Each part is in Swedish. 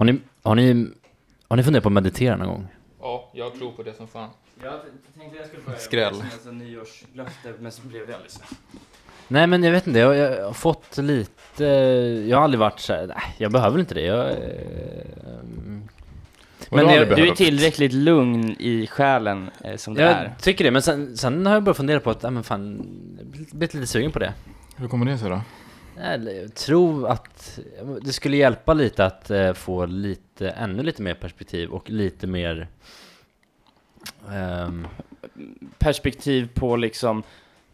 Har ni, har ni, har ni funderat på att meditera någon gång? Ja, jag tror på det som fan. Jag tänkte jag skulle börja Skräll. med nyårslöfte, men så blev det aldrig så. Nej men jag vet inte, jag, jag har fått lite, jag har aldrig varit så här, nej jag behöver inte det. Jag, eh, men aldrig jag, Du är tillräckligt lugn i själen eh, som det jag är. tycker det, men sen, sen har jag börjat fundera på att, ja men fan, jag har blivit lite sugen på det. Hur kommer det sig då? Jag tror att det skulle hjälpa lite att eh, få lite, ännu lite mer perspektiv och lite mer ehm, Perspektiv på liksom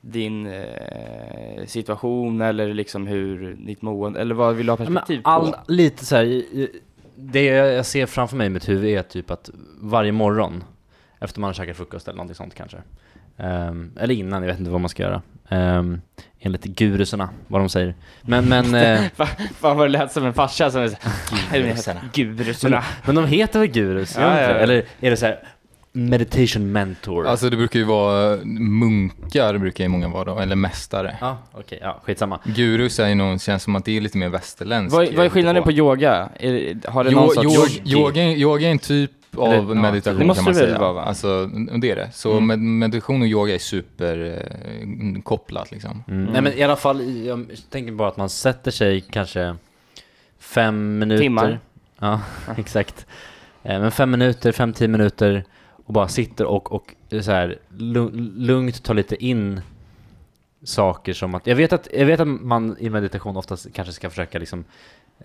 din eh, situation eller liksom hur ditt mående, eller vad vill du ha men perspektiv all, på? lite så här, det jag ser framför mig i mitt huvud är typ att varje morgon efter man har käkat frukost eller någonting sånt kanske ehm, eller innan, jag vet inte vad man ska göra um, enligt gurusarna, vad de säger men, men, eh, Fan vad det lät som en farsa som är såhär, Gurusarna. Gurusarna. men de heter väl gurus? Ja, gör de inte ja, det? ja. eller är det så här meditation mentor? Alltså det brukar ju vara munkar brukar ju många vara då, eller mästare. ja, okej, ja, skitsamma Gurus är ju någon, känns som att det är lite mer västerländskt. Vad, vad är skillnaden på yoga? Är, har det någon Jo, sorts... yoga, yoga, är- yoga är en typ av Eller, ja, meditation det måste kan man säga. vara, va? Alltså, det är det. Så Mm. med, meditation och yoga är superkopplat liksom. Mm. Nej men i alla fall, jag tänker bara att man sätter sig kanske fem minuter Timmar. Ja, exakt Eh, Men fem minuter, fem, tio minuter och bara sitter och, och så här, lu- lugnt tar lite in saker som att, jag vet att, jag vet att man i meditation oftast kanske ska försöka liksom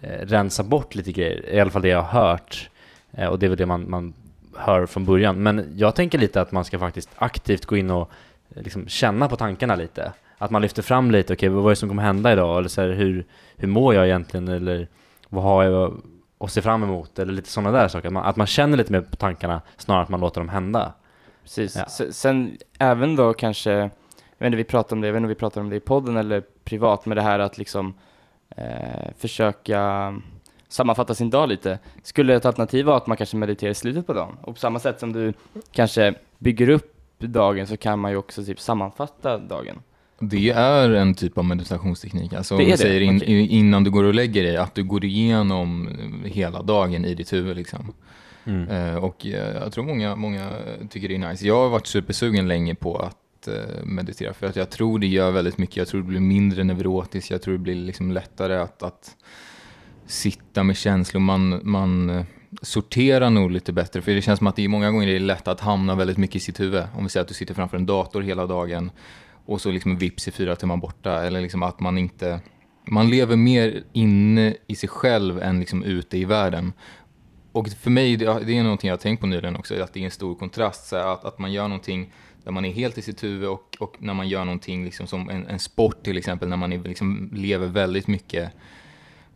eh, rensa bort lite grejer, i alla fall det jag har hört eh, och det är väl det man, man hör från början, men jag tänker lite att man ska faktiskt aktivt gå in och eh, liksom känna på tankarna lite. Att man lyfter fram lite, okej vad är det som kommer hända idag? Eller så här, hur, hur mår jag egentligen? Eller vad har jag att se fram emot? Eller lite sådana där saker. Att man, att man känner lite mer på tankarna snarare än att man låter dem hända. Precis. Ja. Sen även då kanske, jag vet inte, vi pratade om det, jag vet inte om vi pratade om det i podden eller privat, med det här att liksom eh, försöka sammanfatta sin dag lite. Skulle ett alternativ vara att man kanske mediterar i slutet på dagen? Och på samma sätt som du kanske bygger upp dagen så kan man ju också typ sammanfatta dagen. Det är en typ av meditationsteknik. Alltså Det om det? säger in, i- innan du går och lägger dig, att du går igenom hela dagen i ditt huvud liksom. Mm. Eh, och eh, jag tror många, många tycker det är nice. Jag har varit supersugen länge på att eh, meditera för att jag tror det gör väldigt mycket. Jag tror det blir mindre neurotiskt. Jag tror det blir liksom lättare att, att sitta med känslor. Man, man eh, sorterar nog lite bättre för det känns som att det är många gånger det är lätt att hamna väldigt mycket i sitt huvud. Om vi säger att du sitter framför en dator hela dagen och så liksom vips i fyra timmar borta eller liksom att man inte man lever mer inne i sig själv än liksom ute i världen. Och för mig, det är någonting jag har tänkt på nyligen också, att det är en stor kontrast. Så att, att man gör någonting där man är helt i sitt huvud och, och när man gör någonting liksom som en, en sport till exempel, när man är, liksom, lever väldigt mycket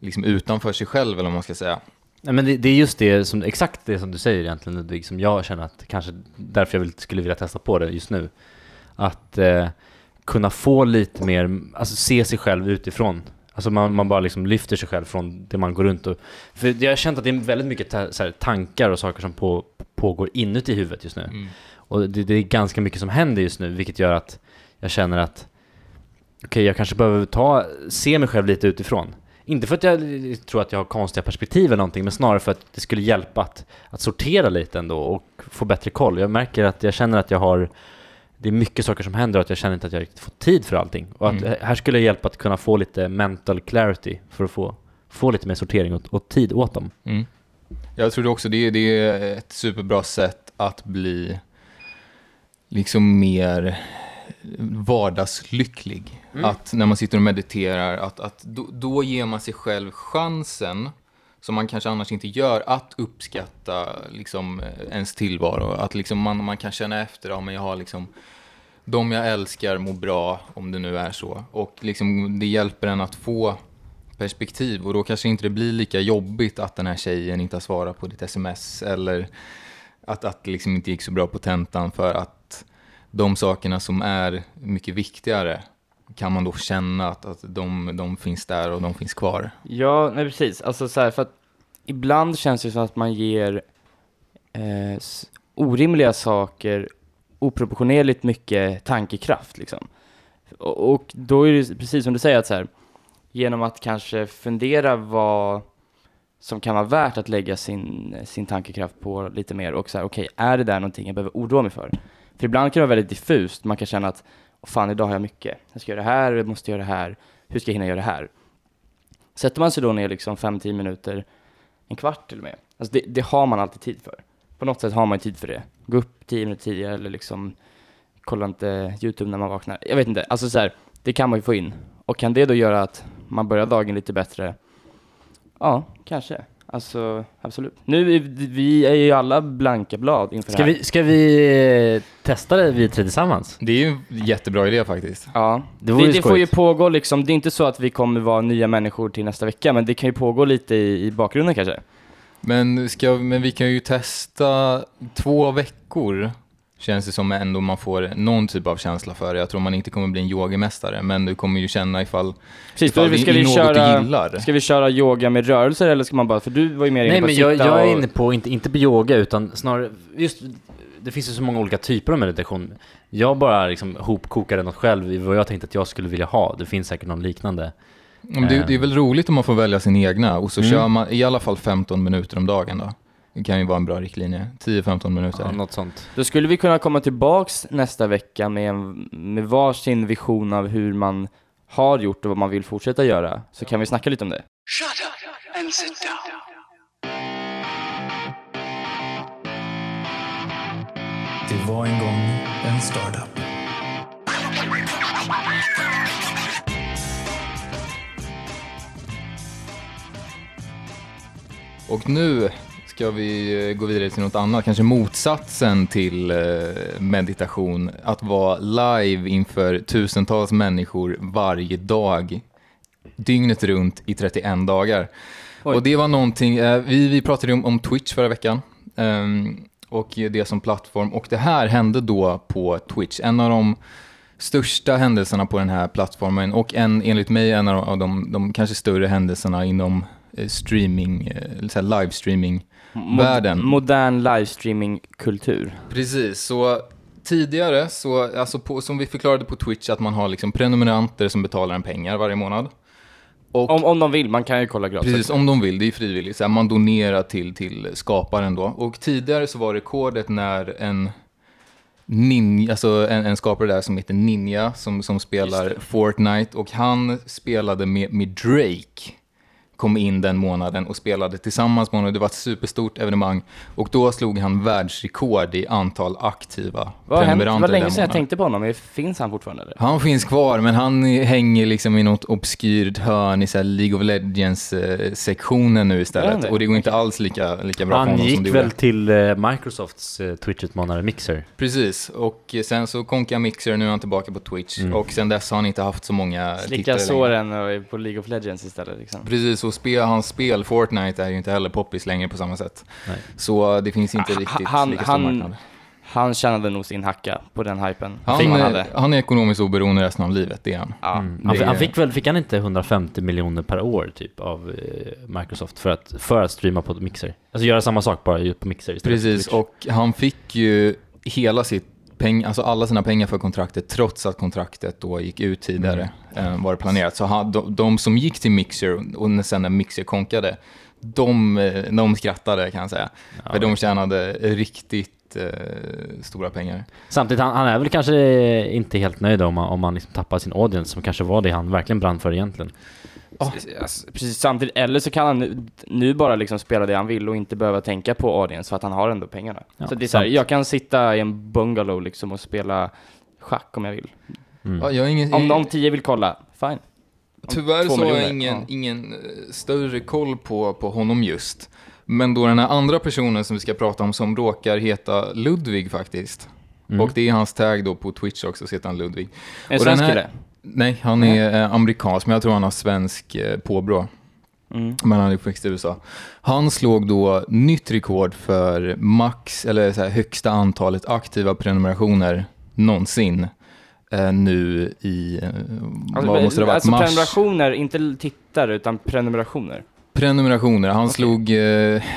liksom utanför sig själv eller vad man ska säga. Nej, men det, det är just det som, exakt det som du säger egentligen Ludvig, som jag känner att kanske därför jag vill, skulle vilja testa på det just nu. Att eh, kunna få lite mer, alltså se sig själv utifrån. Alltså man, man bara liksom lyfter sig själv från det man går runt och... För jag har känt att det är väldigt mycket ta, här, tankar och saker som på, pågår inuti huvudet just nu. Och det, det är ganska mycket som händer just nu, vilket gör att jag känner att okej, jag kanske behöver ta, se mig själv lite utifrån. Inte för att jag tror att jag har konstiga perspektiv eller någonting, men snarare för att det skulle hjälpa att, att sortera lite ändå och få bättre koll. Jag märker att jag känner att jag har, det är mycket saker som händer och att jag känner inte att jag riktigt får tid för allting. Och att Mm. här skulle jag hjälpa att kunna få lite mental clarity för att få, få lite mer sortering och, och tid åt dem. Mm. Jag tror också det, det är ett superbra sätt att bli liksom mer vardagslycklig. Mm. Att när man sitter och mediterar, att, att då, då ger man sig själv chansen, som man kanske annars inte gör, att uppskatta liksom, eh, ens tillvaro. Att liksom man, man kan känna efter, ja men jag har liksom de jag älskar mår bra, om det nu är så. Och liksom, det hjälper en att få perspektiv och då kanske inte det blir lika jobbigt att den här tjejen inte har svarat på ditt sms eller att, att det liksom inte gick så bra på tentan för att de sakerna som är mycket viktigare kan man då känna att, att de, de finns där och de finns kvar. Ja, nej precis. Alltså så här, för att ibland känns det som att man ger eh, orimliga saker oproportionerligt mycket tankekraft liksom. Och, och då är det precis som du säger att så här, genom att kanske fundera vad som kan vara värt att lägga sin, sin tankekraft på lite mer och så här, okej, är det där någonting jag behöver oroa mig för? För ibland kan det vara väldigt diffust, man kan känna att, fan idag har jag mycket, jag ska göra det här, jag måste göra det här, hur ska jag hinna göra det här? Sätter man sig då ner liksom 5-10 minuter, en kvart till och med, alltså det, det har man alltid tid för. På något sätt har man tid för det. Gå upp 10 minuter tidigare eller liksom kolla inte YouTube när man vaknar. Jag vet inte, alltså så här, det kan man ju få in. Och kan det då göra att man börjar dagen lite bättre? Ja, kanske. Alltså, absolut. Nu, är vi- är ju alla blanka blad inför Ska det här. vi, ska vi eh, testa det vi tre tillsammans? Det är ju en jättebra idé faktiskt. Ja, Det det, det, får ju pågå liksom, det är inte så att vi kommer vara nya människor till nästa vecka, men det kan ju pågå lite i, i bakgrunden kanske. Men, ska, men vi kan ju testa två veckor. Känns det som ändå man får någon typ av känsla för det. Jag tror man inte kommer bli en yogamästare, men du kommer ju känna ifall, Precis, ifall det ska vi något du köra, gillar. ska vi köra yoga med rörelser eller ska man bara, för du var ju mer inne Nej på men att jag, jag är inne på, inte, inte på yoga utan snarare, just det finns ju så många olika typer av meditation. Jag bara liksom hopkokade något själv i vad jag tänkte att jag skulle vilja ha. Det finns säkert någon liknande. Men det, det är väl roligt om man får välja sin egna och så Mm. kör man i alla fall 15 minuter om dagen då. Det kan ju vara en bra riktlinje. 10-15 minuter. Ja, något sånt. Då skulle vi kunna komma tillbaks nästa vecka med, en, med varsin vision av hur man har gjort och vad man vill fortsätta göra. Så kan vi snacka lite om det. Shut up and sit down. Det var en gång en startup. Och nu ska vi eh, gå vidare till något annat, kanske motsatsen till eh, meditation. Att vara live inför tusentals människor varje dag, dygnet runt i 31 dagar. Oj. Och det var någonting, eh, vi, vi pratade om, om Twitch förra veckan. ehm, och det som plattform. Och det här hände då på Twitch. En av de största händelserna på den här plattformen och en, enligt mig en av de, de, kanske större händelserna inom streaming, så livestreaming. Mo- Världen. Modern livestreaming-kultur. Precis, så tidigare, så, alltså på, som vi förklarade på Twitch, att man har liksom prenumeranter som betalar en pengar varje månad. Och Om, om de vill, man kan ju kolla gratis. Precis, om de vill, det är frivilligt. Så här, man donerar till, till skaparen då. Och tidigare så var rekordet när en ninja, alltså en, en skapare där som heter Ninja, som, som spelar Fortnite. Och han spelade med, med Drake. Kom in den månaden och spelade tillsammans med honom. Det var ett superstort evenemang. Och då slog han världsrekord i antal aktiva Vad hänt? Det prenumeranter var länge sedan jag tänkte på honom, men finns han fortfarande eller? Han finns kvar, men han hänger liksom i något obskyrt hörn i så här League of Legends-sektionen nu Gör istället. han det? Och det går inte alls lika, lika bra för Han honom som gick det väl gjorde. till eh, Microsofts eh, Twitch-utmanare Mixer. Precis, och sen så konkade Mixer, nu är han tillbaka på Twitch. Mm. Och sen dess har han inte haft så många Slicka tittare längre. såren på League of Legends istället liksom. Precis, och spel, hans spel Fortnite är ju inte heller poppis längre på samma sätt. Nej. Så det finns inte riktigt han- lika stor han- marknad. Han tjänade nog sin hacka på den hypen. Han, är- hade. han är ekonomiskt oberoende resten av livet, det är han. Ja. Mm. Han, han fick väl, fick han inte 150 miljoner per år typ av eh, Microsoft för att, för att streama på Mixer? Alltså göra samma sak bara på Mixer istället Precis, och han fick ju hela sitt peng, alltså alla sina pengar för kontraktet trots att kontraktet då gick ut tidigare Mm. än vad det planerat. Så han, de, de som gick till Mixer och sen när Mixer konkade, de, eh, de skrattade kan jag säga. Ja, för de tjänade riktigt eh, stora pengar. Samtidigt, han, han är väl kanske eh, inte helt nöjd om man, om man liksom tappar sin audience som kanske var det han verkligen brann för egentligen. Alltså, precis samtidigt, eller så kan han nu, nu bara liksom spela det han vill och inte behöva tänka på audience för att han har ändå pengarna. Ja, så det är så här, jag kan sitta i en bungalow liksom och spela schack om jag vill. Mm. Ja, jag ingen, Om de tio vill kolla, fine. Tyvärr två så har jag ingen, ja. ingen eh, större koll på, på honom just. Men då den här andra personen som vi ska prata om som råkar heta Ludvig faktiskt. Mm. Och det är hans tag då på Twitch också, så heter han Ludvig. En svensk kille. Nej, han är eh, amerikansk, men jag tror han har svensk eh, påbrå. Mm. Men han är uppväxt i USA. Han slog då nytt rekord för max, eller så här, högsta antalet aktiva prenumerationer någonsin. Eh, nu i, eh, vad måste det ha varit, alltså mars? prenumerationer, inte tittare utan prenumerationer. Prenumerationer. Han Okej. slog, eh,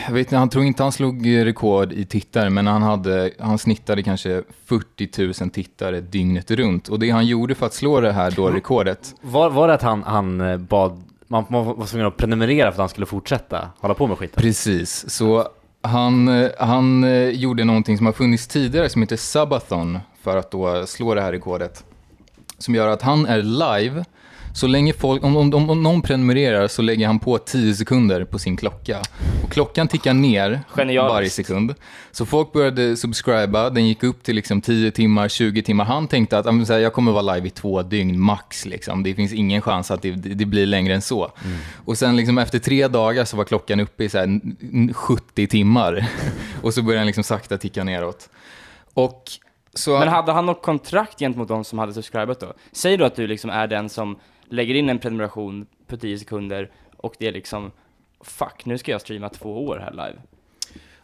jag vet inte, han tror inte han slog eh, rekord i tittare, men han, hade, han snittade kanske 40 000 tittare dygnet runt. Och det han gjorde för att slå det här då rekordet, Var, var det att han, han eh, bad man, man var tvungen att prenumerera för att han skulle fortsätta hålla på med skiten. Precis, så han, han gjorde någonting som har funnits tidigare som heter Subathon för att då slå det här rekordet. Som gör att han är live, så länge folk, om, om, om, någon prenumererar så lägger han på 10 sekunder på sin klocka. Och klockan tickar ner Genialiskt. varje sekund. Så folk började subscriba, den gick upp till liksom 10 timmar, 20 timmar. Han tänkte att "Ja, men så här, jag kommer vara live i två dygn max. Liksom. Det finns ingen chans att det, det blir längre än så. Och sen liksom efter tre dagar så var klockan uppe i så här n- n- 70 timmar. och så började den liksom sakta ticka neråt. Och så... Men hade han något kontrakt gentemot de som hade subscribat då? Säg då att du liksom är den som lägger in en prenumeration på 10 sekunder och det är liksom Fuck, nu ska jag streama två år här live.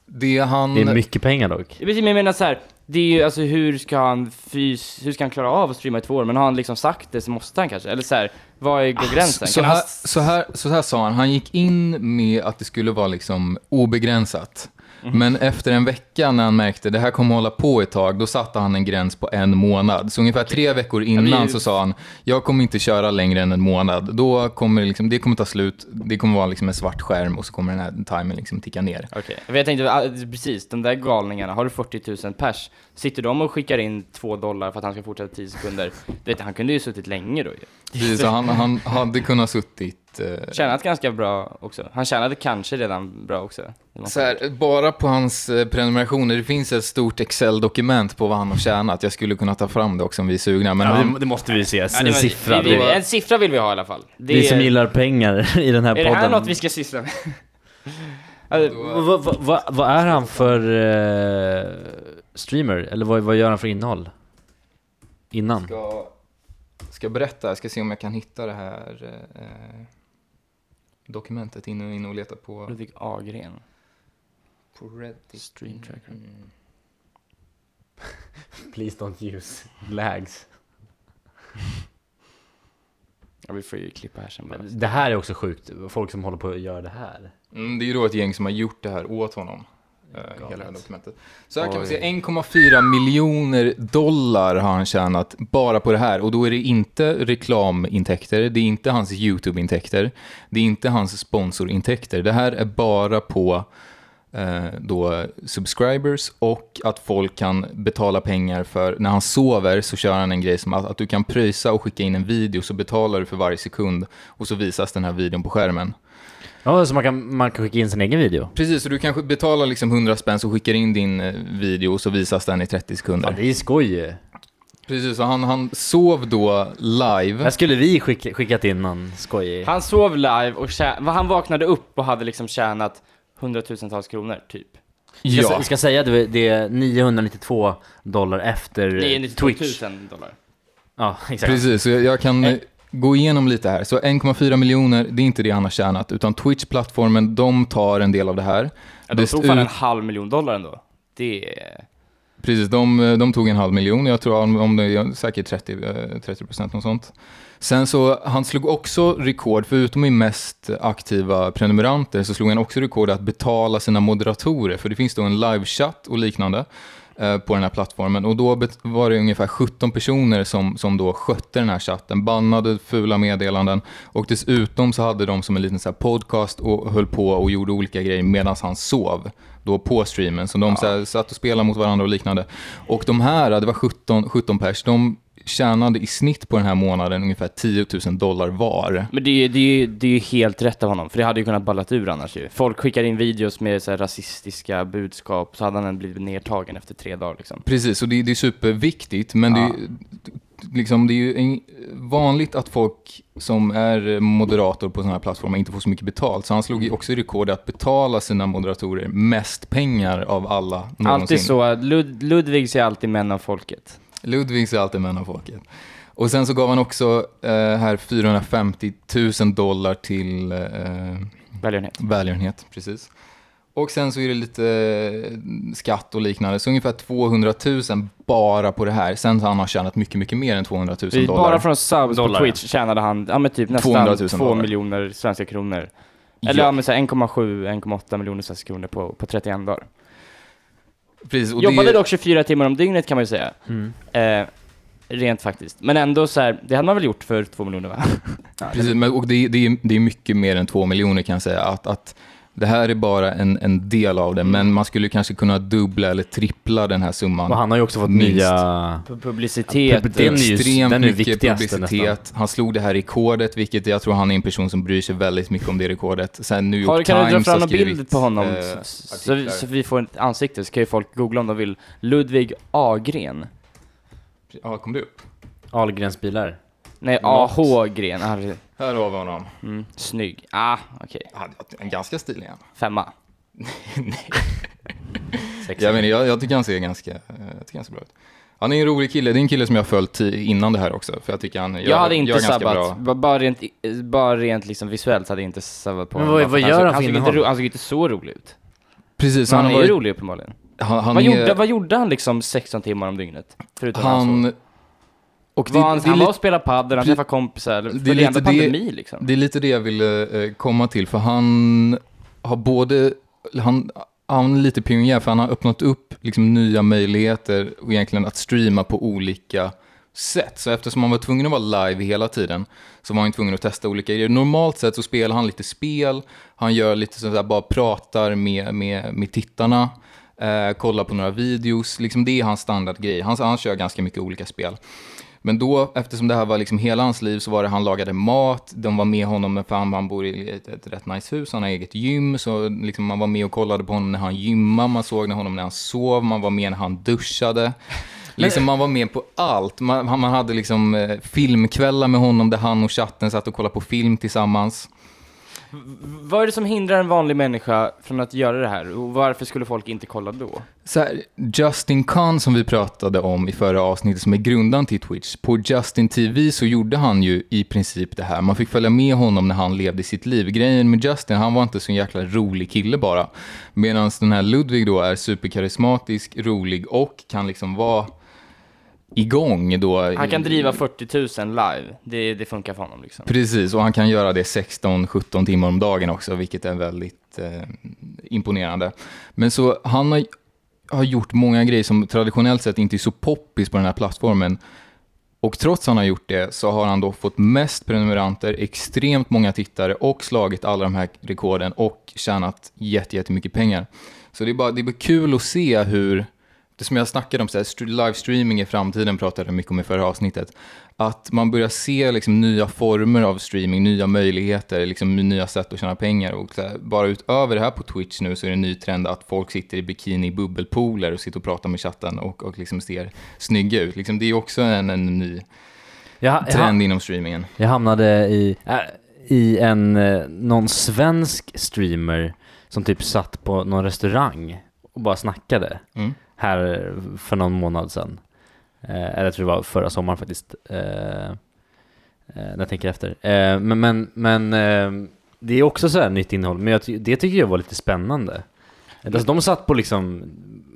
det han... Det är mycket pengar dock. Vet- men jag menar så här, det är ju alltså hur ska han fys, hur ska han klara av att streama i två år? Men har han liksom sagt det så måste han kanske, eller så här, vad är går gränsen? Så Kan här, han, så, här, så här sa han, han gick in med att det skulle vara liksom obegränsat. Mhm. Men efter en vecka när han märkte det här kommer hålla på ett tag, då satte han en gräns på en månad. Så ungefär tre veckor innan så sa han, jag kommer inte köra längre än en månad. Då kommer det, liksom, det kommer ta slut, det kommer vara liksom en svart skärm och så kommer den här timern liksom ticka ner. Okej, för jag tänkte, ah, precis, de där galningarna, har du 40 000 pers, sitter de och skickar in två dollar för att han ska fortsätta 10 sekunder? Vet, han kunde ju suttit länge då ju. Precis, han, han hade kunnat suttit... Eh, Tjänat ganska bra också. Han tjänade kanske redan bra också. Det Så här, bara på hans eh, prenumerationer, det finns ett stort Excel-dokument på vad han har tjänat. Jag skulle kunna ta fram det också om vi är sugna. Men Ja, han, det, det måste vi se, Ja, det en var- siffra. Vi, vi, Det- en siffra vill vi ha i alla fall. Det vi som är- gillar pengar i den här Är det podden. här något vi ska syssla med? Alltså, Vad vad- vad- vad är han för eh, streamer? Eller vad, vad gör han för innehåll? Innan? ska, ska berätta, jag ska se om jag kan hitta det här eh, dokumentet in och, in och leta på, Ludvig Agren. på Reddit. Stream tracker. Mm. Please don't use lags. Ja, vi får ju klippa här sen bara. Det här är också sjukt, folk som håller på att göra det här. Mm, det är ju då ett gäng som har gjort det här åt honom. Eh, hela det här dokumentet. Så här kan man se, 1,4 miljoner dollar har han tjänat bara på det här. Och då är det inte reklamintäkter, det är inte hans YouTube-intäkter, det är inte hans sponsorintäkter. Det här är bara på eh, då subscribers och att folk kan betala pengar för, när han sover så kör han en grej som att, att du kan pröjsa och skicka in en video så betalar du för varje sekund och så visas den här videon på skärmen. Ja, så man kan, man kan skicka in sin egen video. Precis, så du kanske betalar liksom 100 spänn så skickar in din eh, video och så visas den i 30 sekunder. Ja, det är skoj. Precis, så han, han sov då live. Här skulle vi skicka, skickat in någon skojig... Han sov live och tjä- han vaknade upp och hade liksom tjänat hundratusentals kronor, typ. Ska, Ja, vi ska säga att det det är 992 dollar efter eh, 992 Twitch. 000 dollar. Ja, exakt. precis. Så jag, jag kan eh, gå igenom lite här. Så 1,4 miljoner, det är inte det han har tjänat, utan Twitch-plattformen, de tar en del av det här. Ja, de tog fan en halv miljon dollar ändå. Det är... Precis, de, eh, de tog en halv miljon, jag tror om, om det är säkert 30, eh, 30 procent, något sånt. Sen så, han slog också rekord, förutom i mest aktiva prenumeranter, så slog han också rekord att betala sina moderatorer, för det finns då en livechatt och liknande på den här plattformen. Och då var det ungefär 17 personer som, som då skötte den här chatten, bannade fula meddelanden och dessutom så hade de som en liten så podcast och höll på och gjorde olika grejer medan han sov då på streamen. Så de så här, satt och spelade mot varandra och liknande. Och de här, det var 17, 17 pers, de tjänade i snitt på den här månaden ungefär 10 000 dollar var. Men det är ju det är, det är helt rätt av honom, för det hade ju kunnat ballat ur annars ju. Folk skickar in videos med så här rasistiska budskap, så hade han blivit nedtagen efter tre dagar liksom. Precis, och det, det är superviktigt, men det, är ju- liksom, det är ju en, vanligt att folk som är moderator på sådana här plattformar inte får så mycket betalt. Så han slog ju också rekord att betala sina moderatorer mest pengar av alla någonsin. Alltid så, Lud, Ludvig ser alltid män av folket. Ludvigs är alltid män av folket. Och sen så gav han också eh, här 450 000 dollar till eh, Välgörenhet. välgörenhet. Precis. Och sen så är det lite eh, skatt och liknande, så ungefär 200 000 bara på det här. Sen har han tjänat mycket, mycket mer än 200 000 Vi- dollar. Bara från subs Dollar, på. Twitch tjänade han, ja men typ 200 nästan 000 2 dollar. miljoner svenska kronor. Eller ja, Ja. men så här 1,7-1,8 miljoner svenska kronor på, på 31 dagar. Precis, och Jobbade det, dock 24 timmar om dygnet kan man ju säga. Mm. Eh, rent faktiskt. Men ändå så här, det hade man väl gjort för två miljoner va? Precis, men, och det, det, är, det är mycket mer än två miljoner kan jag säga. Att, att det här är bara en, en del av det, men man skulle kanske kunna dubbla eller trippla den här summan. Och han har ju också fått Minst. nya... Pu- Publicitet. Ja, Den är ju- Extremt den är mycket viktigaste publicitet. Han slog det här rekordet, vilket jag tror han är en person som bryr sig väldigt mycket om det rekordet. Sen New York Har, kan du dra Times fram skrivit, bild på honom? eh, så, så, vi, så vi får ett ansikte, så kan ju folk googla om de vill. Ludvig Agren. Ja, kom det upp? Ahlgrens bilar. Nej. AH-gren. Ah, Här har vi honom. Mm, snygg. Ah, okej. Han hade en ganska stilig en. Femma. Jag, menar, jag, jag tycker han ser ganska, eh, jag tycker han ser bra ut. Han är en rolig kille. Det är en kille som jag har följt innan det här också. För jag tycker han gör, Jag hade inte gör sabbat. bra. Bara rent, bara rent liksom visuellt hade jag inte sabbat på Men honom. vad- vad Han gör såg- han för såg inte, innehåll? ro- Han såg inte så rolig ut. Precis, Men han, har är ju varit- rolig uppenbarligen. Han, han vad, är, gjorde, vad gjorde han liksom 16 timmar om dygnet? Förutom han, han, han och var han, det, det, han var och spelade padel, han träffade kompisar. det Det är lite det- pandemi liksom. det är lite det jag ville eh, komma till. För han har både, han, han är lite pionjär för han har öppnat upp liksom nya möjligheter och egentligen att streama på olika sätt. Så eftersom han var tvungen att vara live hela tiden så var han tvungen att testa olika grejer. Normalt sett så spelar han lite spel, han gör lite sådär, bara pratar med, med, med tittarna, eh, kollar på några videos, liksom det är hans standardgrej. Han, han kör ganska mycket olika spel. Men då, eftersom det här var liksom hela hans liv, så var det han lagade mat, de var med honom, för han, han bor i ett, ett rätt nice hus, han har eget gym, så liksom man var med och kollade på honom när han gymmade, man såg när honom när han sov, man var med när han duschade. Liksom man var med på allt. Man, man hade liksom eh, filmkvällar med honom där han och chatten satt och kollade på film tillsammans. Vad är det som hindrar en vanlig människa från att göra det här? Och varför skulle folk inte kolla då? Så här, Justin Khan som vi pratade om i förra avsnittet som är grundaren till Twitch. På Justin TV så gjorde han ju i princip det här. Man fick följa med honom när han levde sitt liv. Grejen med Justin, han var inte så en jäkla rolig kille bara. Medan den här Ludwig då är superkarismatisk, rolig och kan liksom vara igång då. Han kan driva 40 000 live, det, det funkar för honom liksom. Precis, och han kan göra det 16-17 timmar om dagen också, vilket är väldigt eh, imponerande. Men så han har, har gjort många grejer som traditionellt sett inte är så poppis på den här plattformen. Och trots att han har gjort det så har han då fått mest prenumeranter, extremt många tittare och slagit alla de här rekorden och tjänat jätte- jättemycket pengar. Så det är bara, det är bara kul att se hur, det som jag snackade om, så här, st- livestreaming i framtiden pratade jag mycket om i förra avsnittet, att man börjar se liksom, nya former av streaming, nya möjligheter, liksom, nya sätt att tjäna pengar. Och, här, bara utöver det här på Twitch nu så är det en ny trend att folk sitter i bikini i bubbelpooler och sitter och pratar med chatten och, och liksom ser snygga ut. Liksom, det är också en, en ny Jag, jag, trend inom streamingen. jag hamnade i, äh, i en, eh, någon svensk streamer som typ satt på någon restaurang och bara snackade Mm. Här för någon månad sedan. Eh, eller jag tror det var förra sommaren faktiskt. Eh, eh, när jag tänker efter. Eh, men men, men eh, det är också så här nytt innehåll, men jag, ty- det tycker jag var lite spännande. Alltså, de satt på liksom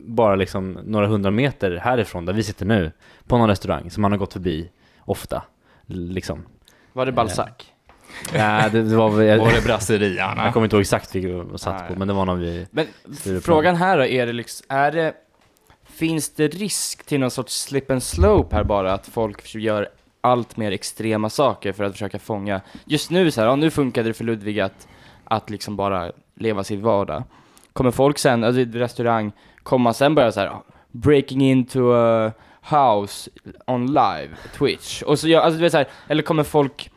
bara liksom några hundra meter härifrån där vi sitter nu, på någon restaurang som man har gått förbi ofta. Liksom. Var det Balzac? Nej, det, det var väl, Var det brasseriarna? jag kommer inte ihåg exakt vilket vi satt Nej. på, men det var någon vi... Men frågan här då, är det liksom, är det, finns det risk till någon sorts slip and slope här bara, att folk gör allt mer extrema saker för att försöka fånga, just nu så här, ja, nu funkade det för Ludvig att, att liksom bara leva sin vardag. Kommer folk sen, alltså i restaurang, kommer man sen börja så här, ja, breaking into a house on live, Twitch, och så gör, alltså du vet så här, eller kommer folk,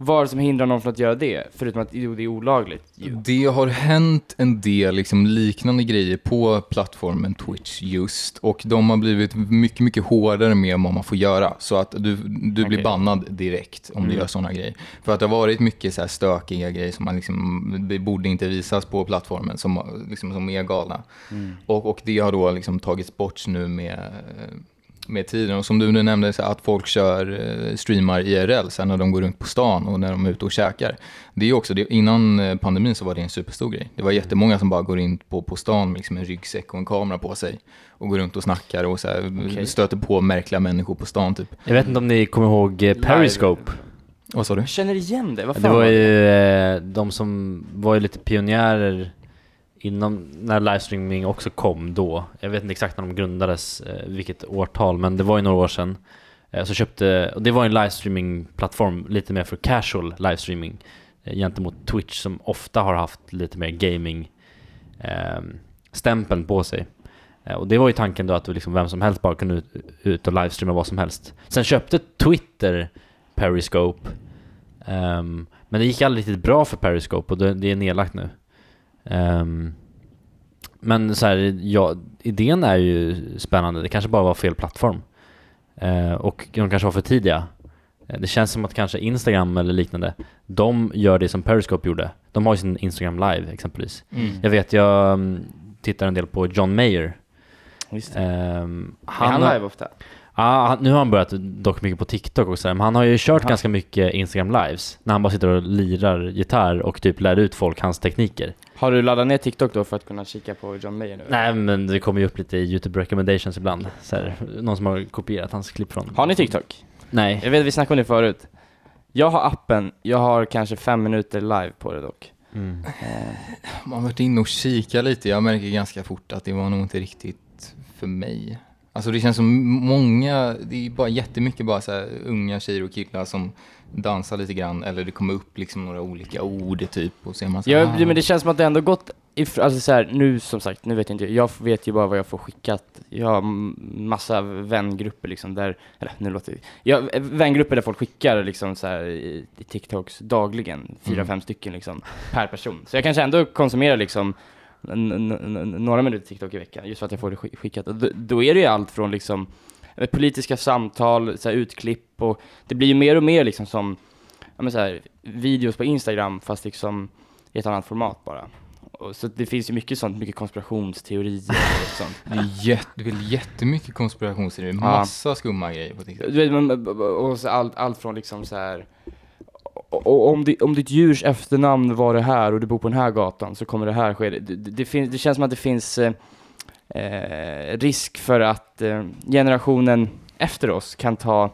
vad är det som hindrar någon från att göra det? Förutom att jo, det är olagligt ju. Det har hänt en del liksom liknande grejer på plattformen Twitch just och de har blivit mycket, mycket hårdare med vad man får göra. Så att du, du blir Okej. bannad direkt om du Mm. gör sådana grejer. För att det har varit mycket så här stökiga grejer som man liksom, borde inte visas på plattformen som, liksom, som är galna. Mm. Och, och det har då liksom tagits bort nu med, med tiden. Och som du nu nämnde, så att folk kör eh, streamar IRL sen när de går runt på stan och när de är ute och käkar. Det är också, det, innan eh, pandemin så var det en superstor grej. Det var jättemånga som bara går in på, på stan med liksom en ryggsäck och en kamera på sig och går runt och snackar och så här, Okej. stöter på märkliga människor på stan typ. Jag vet inte om ni kommer ihåg eh, Periscope? Vad sa du? Jag känner igen det, vad fan Det var det? ju de som var ju lite pionjärer inom, när livestreaming också kom då. Jag vet inte exakt när de grundades, eh, vilket årtal, men det var ju några år sedan. Eh, så köpte, och det var en livestreamingplattform lite mer för casual livestreaming eh, gentemot Twitch som ofta har haft lite mer gaming eh, stämpeln på sig. Och det var ju tanken då att liksom vem som helst bara kunde ut, ut och livestreama vad som helst. Sen köpte Twitter Periscope, ehm, men det gick aldrig riktigt bra för Periscope och det, det är nedlagt nu. Ehm, men så här, ja, idén är ju spännande, det kanske bara var fel plattform. Eh, och de kanske var för tidiga. Eh, Det känns som att kanske Instagram eller liknande, de gör det som Periscope gjorde. De har ju sin Instagram live exempelvis. Mm. Jag vet, jag mm, tittar en del på John Mayer. Just det. Ehm, Han, han har- live ofta. Ja, han- nu har han börjat dock mycket på TikTok också, men han har ju kört Aha. ganska mycket Instagram lives. När han bara sitter och lirar gitarr och typ lär ut folk hans tekniker. Har du laddat ner TikTok då för att kunna kika på John Mayer nu? Nej, men det kommer ju upp lite i YouTube recommendations ibland. Så här, någon som har kopierat hans klipp från... Har ni TikTok? Nej. Jag vet, vi snackade om det förut. Jag har appen, jag har kanske fem minuter live på det dock. Mm. Eh, Man har varit inne och kika lite. Jag märker ganska fort att det var nog inte riktigt för mig. Alltså det känns som många, det är bara jättemycket bara så här unga tjejer och killar som dansar lite grann eller det kommer upp liksom några olika ord typ och ser man så Ja, här, men det känns som att det ändå gått, if, alltså så här, nu som sagt, nu vet jag inte, jag vet ju bara vad jag får skickat. Jag har massa vängrupper liksom där, eller nu låter det, jag vängrupper där folk skickar liksom så här i, i TikToks dagligen, fyra, Mm. fem stycken liksom per person. Så jag kanske ändå konsumerar liksom några minuter TikTok i veckan, just för att jag får det skick- skickat. Då, då är det ju allt från liksom eh, politiska samtal, så här, utklipp och det blir ju mer och mer liksom som ja, så här, videos på Instagram fast liksom i ett annat format bara. Och så det finns ju mycket sånt, mycket konspirationsteorier och sånt. Det är jätte, det är jättemycket konspirationsteorier, Ja. massa skumma grejer på TikTok. Du vet, och allt, allt från liksom så här och- om, di, om ditt djurs efternamn var det här och du bor på den här gatan så kommer det här ske. Det, det, det, finns, det känns som att det finns eh, eh, risk för att eh, generationen efter oss kan ta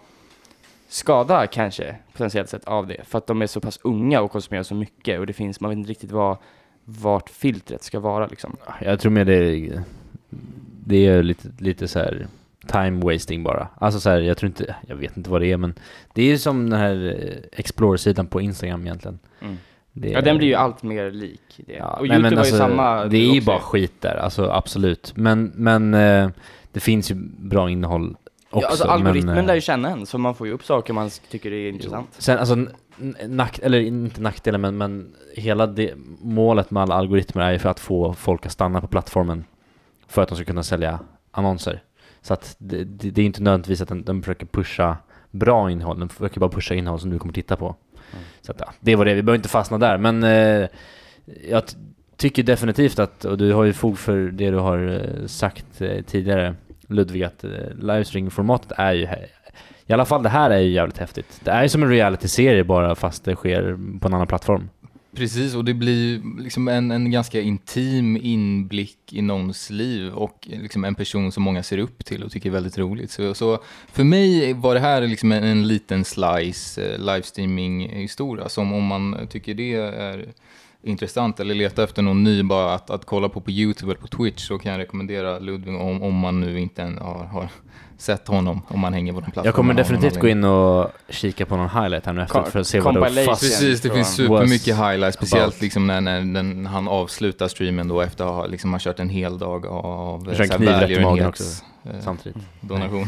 skada kanske potentiellt sett av det. För att de är så pass unga och konsumerar så mycket och det finns, man vet inte riktigt vad, vart filtret ska vara liksom. Jag tror mer det är, det är lite, lite så här time wasting bara. Alltså så här, jag tror inte, jag vet inte vad det är men det är ju som den här eh, Explore-sidan på Instagram egentligen. Det Ja, den blir ju allt mer lik det. Ja, och nej, Youtube men har alltså, ju samma... Det är ju bara skit där, alltså absolut. Men, men eh, det finns ju bra innehåll också. ja, alltså, algoritmen men, eh, lär ju känna en, så man får ju upp saker man tycker är intressant. Sen alltså, nack, eller inte nackdelen, men, men hela det, målet med alla algoritmer är ju för att få folk att stanna på plattformen för att de ska kunna sälja annonser. Så att det, det, det är inte nödvändigtvis att den, den försöker pusha bra innehåll, den försöker bara pusha innehåll som du kommer titta på. Mm. Så att, ja, det var det, vi behöver inte fastna där, men eh, jag tycker definitivt att, och du har ju fog för det du har eh, sagt eh, tidigare Ludvig, att eh, livestreaming-formatet är ju i alla fall det här är ju jävligt häftigt. Det är ju som en reality-serie bara fast det sker på en annan plattform. Precis, och det blir liksom en, en ganska intim inblick i någons liv och liksom en person som många ser upp till och tycker är väldigt roligt. Så, så för mig var det här liksom en, en liten slice eh, livestreaming-historia som om man tycker det är intressant eller letar efter någon ny bara att, att kolla på på YouTube eller på Twitch så kan jag rekommendera Ludvig om, om man nu inte än har, har sett honom om man hänger på den plattformen. Jag kommer definitivt gå in och kika på någon highlight här nu efteråt för att se vad det fast. Precis, det finns supermycket highlights, speciellt liksom när, när, när han avslutar streamen då efter att ha liksom, har kört en hel dag av välgörenhets- eh, Samtidigt. donation.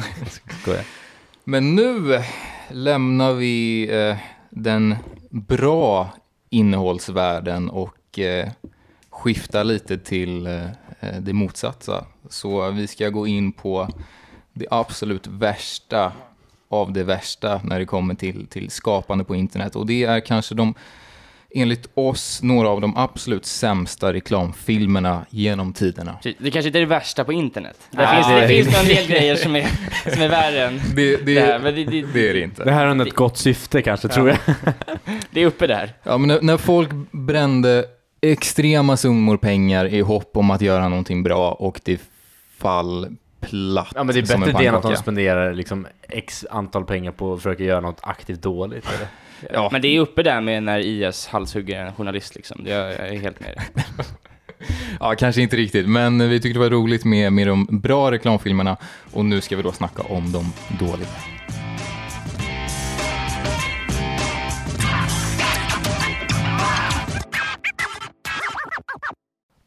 Men nu lämnar vi eh, den bra innehållsvärden och eh, skifta lite till eh, eh, det motsatta. Så vi ska gå in på det absolut värsta av det värsta när det kommer till, till skapande på internet. Och det är kanske de, enligt oss, några av de absolut sämsta reklamfilmerna genom tiderna. Det kanske inte är det värsta på internet. Det, finns, det det, finns en del grejer som är, som är värre än Det, det här. Men det, det, det är det inte. Det här har ett gott syfte kanske, tror jag. det är uppe där. Ja, men när, när folk brände extrema summor pengar i hopp om att göra någonting bra och det fall platt Ja men det är bättre det än att de spenderar liksom x antal pengar på att försöka göra något aktivt dåligt. Eller? Ja. Men det är uppe där med när IS halshugger en journalist liksom. Jag är helt med det. Ja, kanske inte riktigt, men vi tyckte det var roligt med, med de bra reklamfilmerna och nu ska vi då snacka om de dåliga.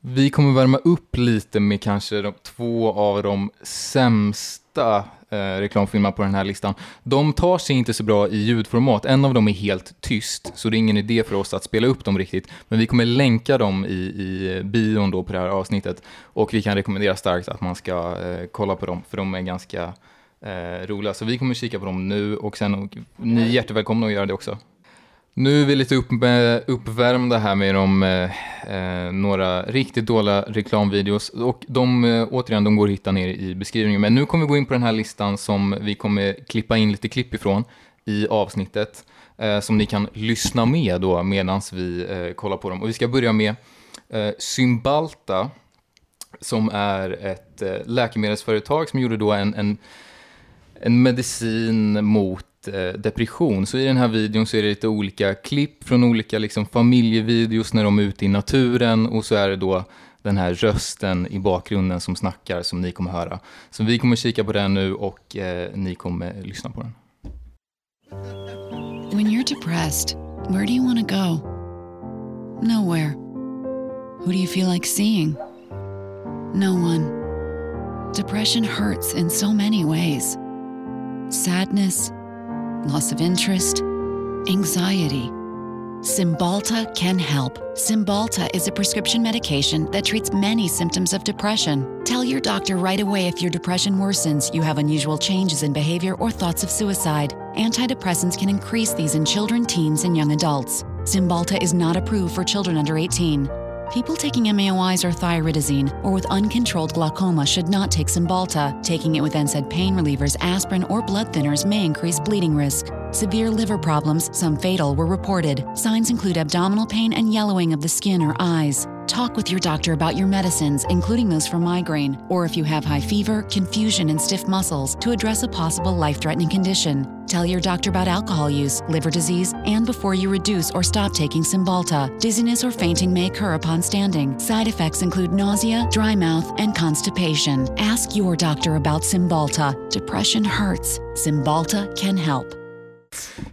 Vi kommer värma upp lite med kanske de två av de sämsta eh, reklamfilmerna på den här listan. De tar sig inte så bra i ljudformat. En av dem är helt tyst, så det är ingen idé för oss att spela upp dem riktigt. Men vi kommer länka dem i, i bion då på det här avsnittet. Och vi kan rekommendera starkt att man ska eh, kolla på dem, för de är ganska eh, roliga. Så vi kommer kika på dem nu och sen och, ni är jättevälkomna att göra det också. Nu är vi lite upp, eh, uppvärmda här med de, eh, eh, några riktigt dåliga reklamvideos och de, eh, återigen, de går att hitta ner i beskrivningen. Men nu kommer vi gå in på den här listan som vi kommer klippa in lite klipp ifrån i avsnittet eh, som ni kan lyssna med då medan vi eh, kollar på dem. Och vi ska börja med eh, som är ett eh, läkemedelsföretag som gjorde då en, en, en medicin mot Eh, depression. Så i den här videon så är det lite olika klipp från olika liksom, familjevideos när de är ute i naturen och så är det då den här rösten i bakgrunden som snackar som ni kommer höra. Så vi kommer kika på den nu och eh, ni kommer lyssna på den. When you're depressed, where do you want to go? Nowhere. Who do you feel like seeing? No one. Depression hurts in so many ways sadness, loss of interest, anxiety. Cymbalta can help. Cymbalta is a prescription medication that treats many symptoms of depression. Tell your doctor right away if your depression worsens, you have unusual changes in behavior, or thoughts of suicide. Antidepressants can increase these in children, teens, and young adults. Cymbalta is not approved for children under 18. People taking MAOIs or thyroidazine or with uncontrolled glaucoma should not take Cymbalta. Taking it with NSAID pain relievers, aspirin, or blood thinners may increase bleeding risk. Severe liver problems, some fatal, were reported. Signs include abdominal pain and yellowing of the skin or eyes. Talk with your doctor about your medicines, including those for migraine, or if you have high fever, confusion, and stiff muscles, to address a possible life threatening condition. Tell your doctor about alcohol use, liver disease, and before you reduce or stop taking Cymbalta. Dizziness or fainting may occur upon standing. Side effects include nausea, dry mouth, and constipation. Ask your doctor about Cymbalta. Depression hurts. Cymbalta can help.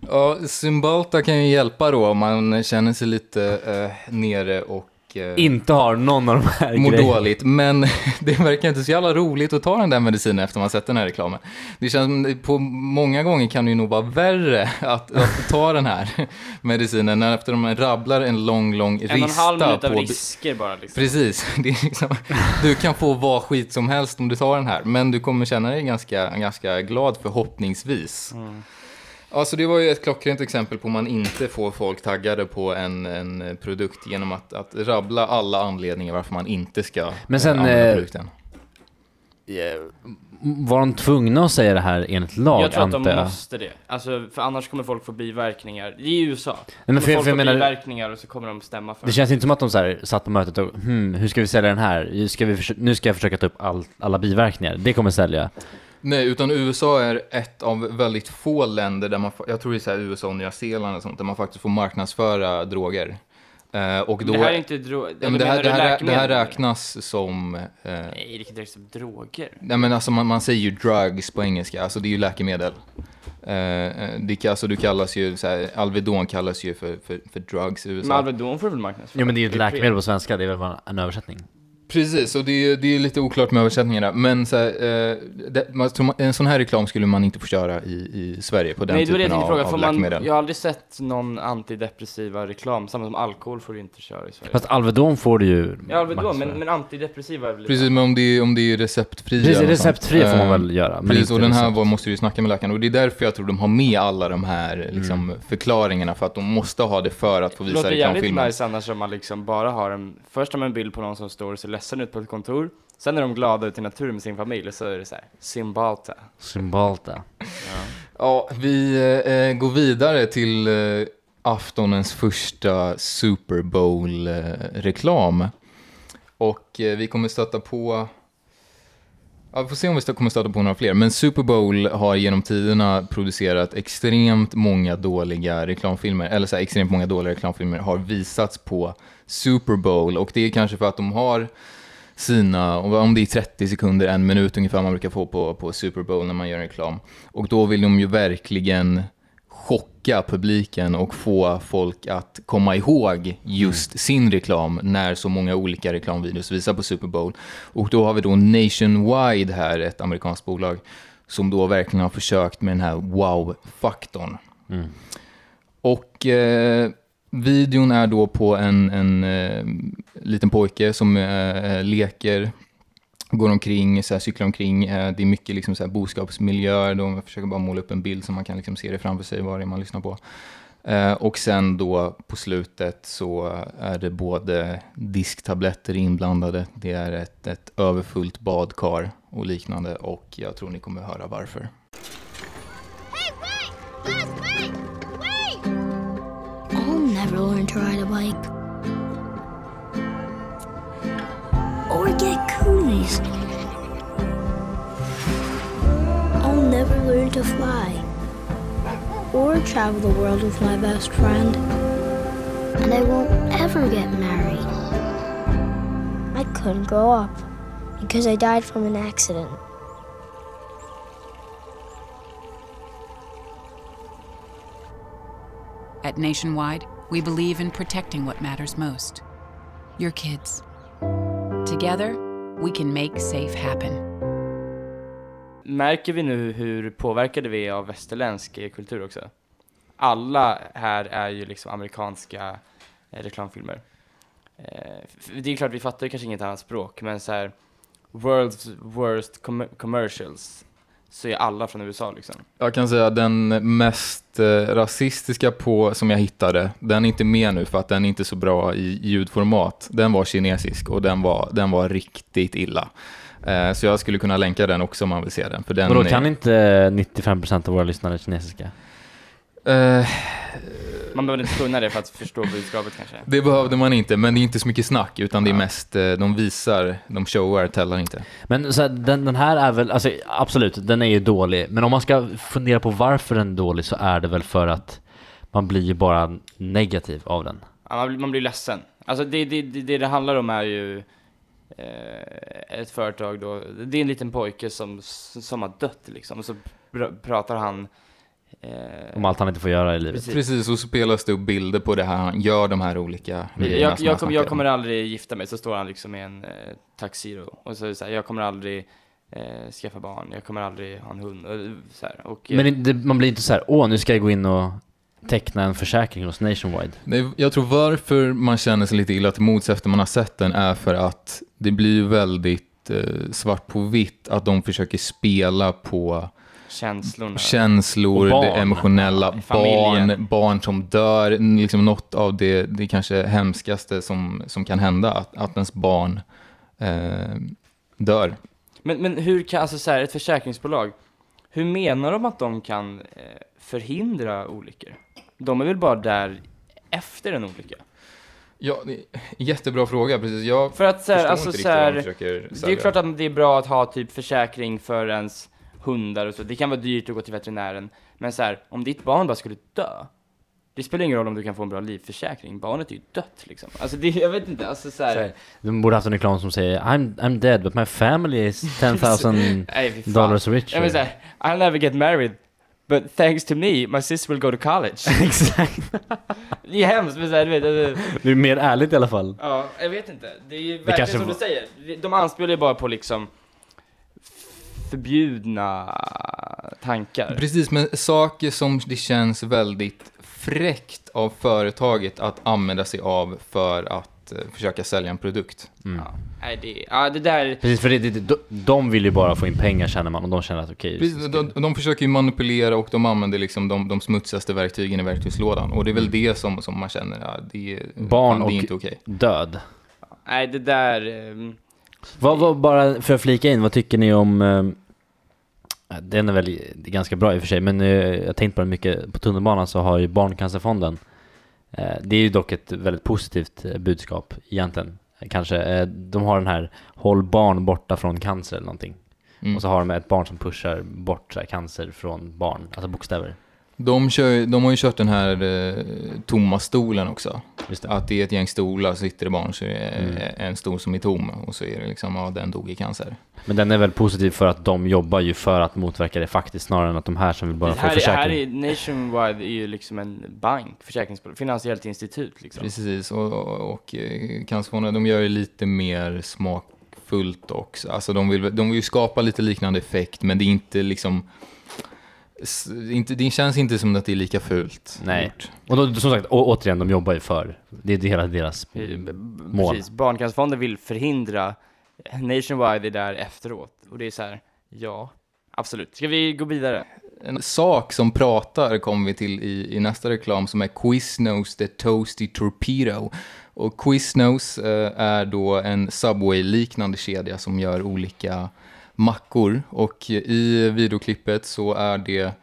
Ja, Cymbalta kan ju hjälpa då om man känner sig lite eh, nere och eh, Inte har någon av de här mår grejerna. dåligt. Men det verkar inte så jävla roligt att ta den där medicinen efter man sett den här reklamen. Det känns på många gånger kan det ju nog vara värre att, att ta den här medicinen när efter de rabblar en lång, lång En och en halv lista minut av på... risker bara liksom. Precis, det är liksom, du kan få vad skit som helst om du tar den här, men du kommer känna dig ganska, ganska glad förhoppningsvis. Mm. Ja, så det var ju ett klockrent exempel på man inte får folk taggade på en, en produkt genom att, att rabbla alla anledningar varför man inte ska Men sen, eh, använda eh, produkten. Var de tvungna att säga det här enligt lag, jag tror att de måste det. Alltså, för annars kommer folk få biverkningar. Det är i USA. men Kommer för- folk för jag få menar- biverkningar och så kommer de stämma för Det känns inte som att de så här, satt på mötet och hmm, hur ska vi sälja den här? Ska vi nu ska jag försöka ta upp all, alla biverkningar. Det kommer sälja. Nej, utan USA är ett av väldigt få länder där man, jag tror det är så här USA och Nya Zeeland och sånt, där man faktiskt får marknadsföra droger. Eh, och då, det här är inte drog... ja, det, här, det, här, det här räknas som... Eh, Nej, det är inte direkt som droger. Nej men alltså man, man säger ju drugs på engelska, alltså det är ju läkemedel. Eh, eh, det, alltså du kallas ju, så här, Alvedon kallas ju för, för, för drugs i USA. Men Alvedon får väl marknadsföra? Jo men det är ju ett är läkemedel på svenska, det är väl bara en översättning. Precis, och det är, det är lite oklart med översättningarna. Men så här, eh, det, man, en sån här reklam skulle man inte få köra i, i Sverige på den Nej, det det typen tänkte av, fråga. av man, läkemedel. jag har aldrig sett någon antidepressiva reklam. Samma som alkohol får du inte köra i Sverige. Fast Alvedon får du ju ja, Alvedon, men, men antidepressiva är väl Precis, men om det är, om det är receptfria. Precis, receptfria får man Eh, väl göra. Men Precis, och den här var, måste du ju snacka med läkaren. Och det är därför jag tror de har med alla de här liksom, Mm. förklaringarna. För att de måste ha det för att få Det visa låter jävligt nice annars om man liksom bara har en, först har man en bild på någon som står och ledsen ut på ett kontor, sen är de glada ute i naturen med sin familj och så är det så här, Cymbalta. Cymbalta. Ja, vi eh, går vidare till eh, aftonens första Super Bowl-reklam. och eh, vi kommer stöta på... Ja, vi får se om vi kommer stöta på några fler. Men Super Bowl har genom tiderna producerat extremt många dåliga reklamfilmer. Eller så här, extremt många dåliga reklamfilmer har visats på Super Bowl. Och det är kanske för att de har sina, om det är 30 sekunder, en minut ungefär man brukar få på, på Super Bowl när man gör reklam. Och då vill de ju verkligen locka publiken och få folk att komma ihåg just sin reklam när så många olika reklamvideos visar på Super Bowl. Och då har vi då Nationwide här, ett amerikanskt bolag, som då verkligen har försökt med den här wow-faktorn. Mm. Och eh, videon är då på en, en eh, liten pojke som eh, leker, går omkring, så här, cyklar omkring. Eh, det är mycket liksom, så här, boskapsmiljöer. De försöker bara måla upp en bild så man kan liksom, se det framför sig, vad det är man lyssnar på. Eh, och sen då på slutet så är det både disktabletter inblandade, det är ett, ett överfullt badkar och liknande och jag tror ni kommer höra varför. Hey, wait! Last wait! Wait! I'll never learn to ride a bike. Or get coolies. I'll never learn to fly. Or travel the world with my best friend. And I won't ever get married. I couldn't grow up because I died from an accident. At Nationwide, we believe in protecting what matters most your kids. Together, we can make safe happen. Märker vi nu hur påverkade vi är av västerländsk eh, kultur också? Alla här är ju liksom amerikanska eh, reklamfilmer. Eh, det är klart, vi fattar ju kanske inget annat språk, men så här World's worst com- commercials, så är alla från USA liksom. Jag kan säga den mest eh, rasistiska på, som jag hittade, den är inte med nu för att den är inte så bra i ljudformat. Den var kinesisk och den var, den var riktigt illa. Eh, så jag skulle kunna länka den också om man vill se den. För den Och då är- kan inte 95% av våra lyssnare kinesiska? Eh, Man behöver inte kunna det för att förstå budskapet kanske. det behövde man inte, men det är inte så mycket snack, utan det är mest, eh, de visar, de showar, tällar inte. Men så här, den, den här är väl, alltså absolut, den är ju dålig. Men om man ska fundera på varför den är dålig så är det väl för att man blir ju bara negativ av den. Ja, man, blir, man blir ledsen. Alltså det det, det det det handlar om är ju eh, ett företag då, det är en liten pojke som, som har dött liksom, och så pr- pratar han Om allt han inte får göra i livet. Precis. Precis, och så spelas det upp bilder på det här, han gör de här olika videorna jag, jag, kom, jag om. kommer aldrig gifta mig, så står han liksom med en eh, taxiro och så är det så här, jag kommer aldrig eh, skaffa barn, jag kommer aldrig ha en hund och så här, och, eh, Men det, man blir inte så här, åh nu ska jag gå in och teckna en försäkring hos Nationwide. Nej, jag tror varför man känner sig lite illa till mods efter man har sett den är för att det blir väldigt eh, svart på vitt att de försöker spela på känslorna. känslor, barn. det emotionella, familjen. barn, barn som dör, liksom något av det, det kanske hemskaste som, som kan hända, att, att ens barn eh, dör. Men, men hur kan, alltså så här, ett försäkringsbolag, hur menar de att de kan eh, förhindra olyckor? De är väl bara där efter en olycka? Ja, jättebra fråga, precis. Jag För att så här, förstår alltså inte så riktigt vad här, de försöker det är sälja. klart att det är bra att ha typ försäkring för ens hundar och så. Det kan vara dyrt att gå till veterinären. Men så här, om ditt barn bara skulle dö, det spelar ingen roll om du kan få en bra livförsäkring. Barnet är ju dött liksom. Alltså det, jag vet inte, alltså så här, Så här, De borde haft en reklam som säger I'm, I'm dead but my family is 10,000 Nej, fy fan. dollars Jag vill richer. säga, I'll never get married. But thanks to me, my sister will go to college. Exakt. det är hemskt, men så här, du vet, alltså, Det är mer ärligt i alla fall. Ja, jag vet inte. Det är ju verkligen som var- du säger. De anspelar ju bara på liksom förbjudna tankar. Precis, men saker som det känns väldigt fräckt av företaget att använda sig av för att eh, försöka sälja en produkt. Mm. Ja, nej, det, ja, det där... Precis, för det, det, de, de vill ju bara få in pengar känner man och de känner att okej. Precis, de, de försöker ju manipulera och de använder liksom de, de smutsigaste verktygen i verktygslådan. Och det är väl det som, som man känner, ja, det, är- Barn det och- är inte okej. död. Nej, det där... ehm, Vad, vad, bara för att flika in, vad tycker ni om... Eh, den är väl ganska bra i och för sig, men eh, jag har tänkt på det mycket. På tunnelbanan så har ju Barncancerfonden, eh, det är ju dock ett väldigt positivt eh, budskap egentligen. Kanske, de har den här Håll barn borta från cancer eller någonting. Mm. Och så har de ett barn som pushar bort så cancer från barn, alltså bokstäver. De, kör, ju- de har ju kört den här eh, tomma stolen också. Just det. Att det är ett gäng stolar, så sitter det barn så är det Mm. en stol som är tom och så är det liksom, ja den dog i cancer. Men den är väl positiv för att de jobbar ju för att motverka det faktiskt snarare än att de här som vill bara Det få här, är- försäkring. här är Nationwide är ju liksom en bank, försäkringsbolag, finansiellt institut liksom. Precis, och, och, och eh, cancerfonden de gör det lite mer smakfullt också. Alltså de vill, de vill ju skapa lite liknande effekt, men det är inte liksom... Inte, det känns inte som att det är lika fult. Nej. Och då, som sagt, å, återigen, de jobbar ju för, det är det hela deras mål. Precis, Barncancerfonden vill förhindra, Nationwide är där efteråt. Och det är så här, ja, absolut. Ska vi gå vidare? En sak som pratar kommer vi till i, i nästa reklam som är Quiznos the Toasty Torpedo. Och Quiznos eh, är då en Subway-liknande kedja som gör olika mackor. Och i videoklippet så är det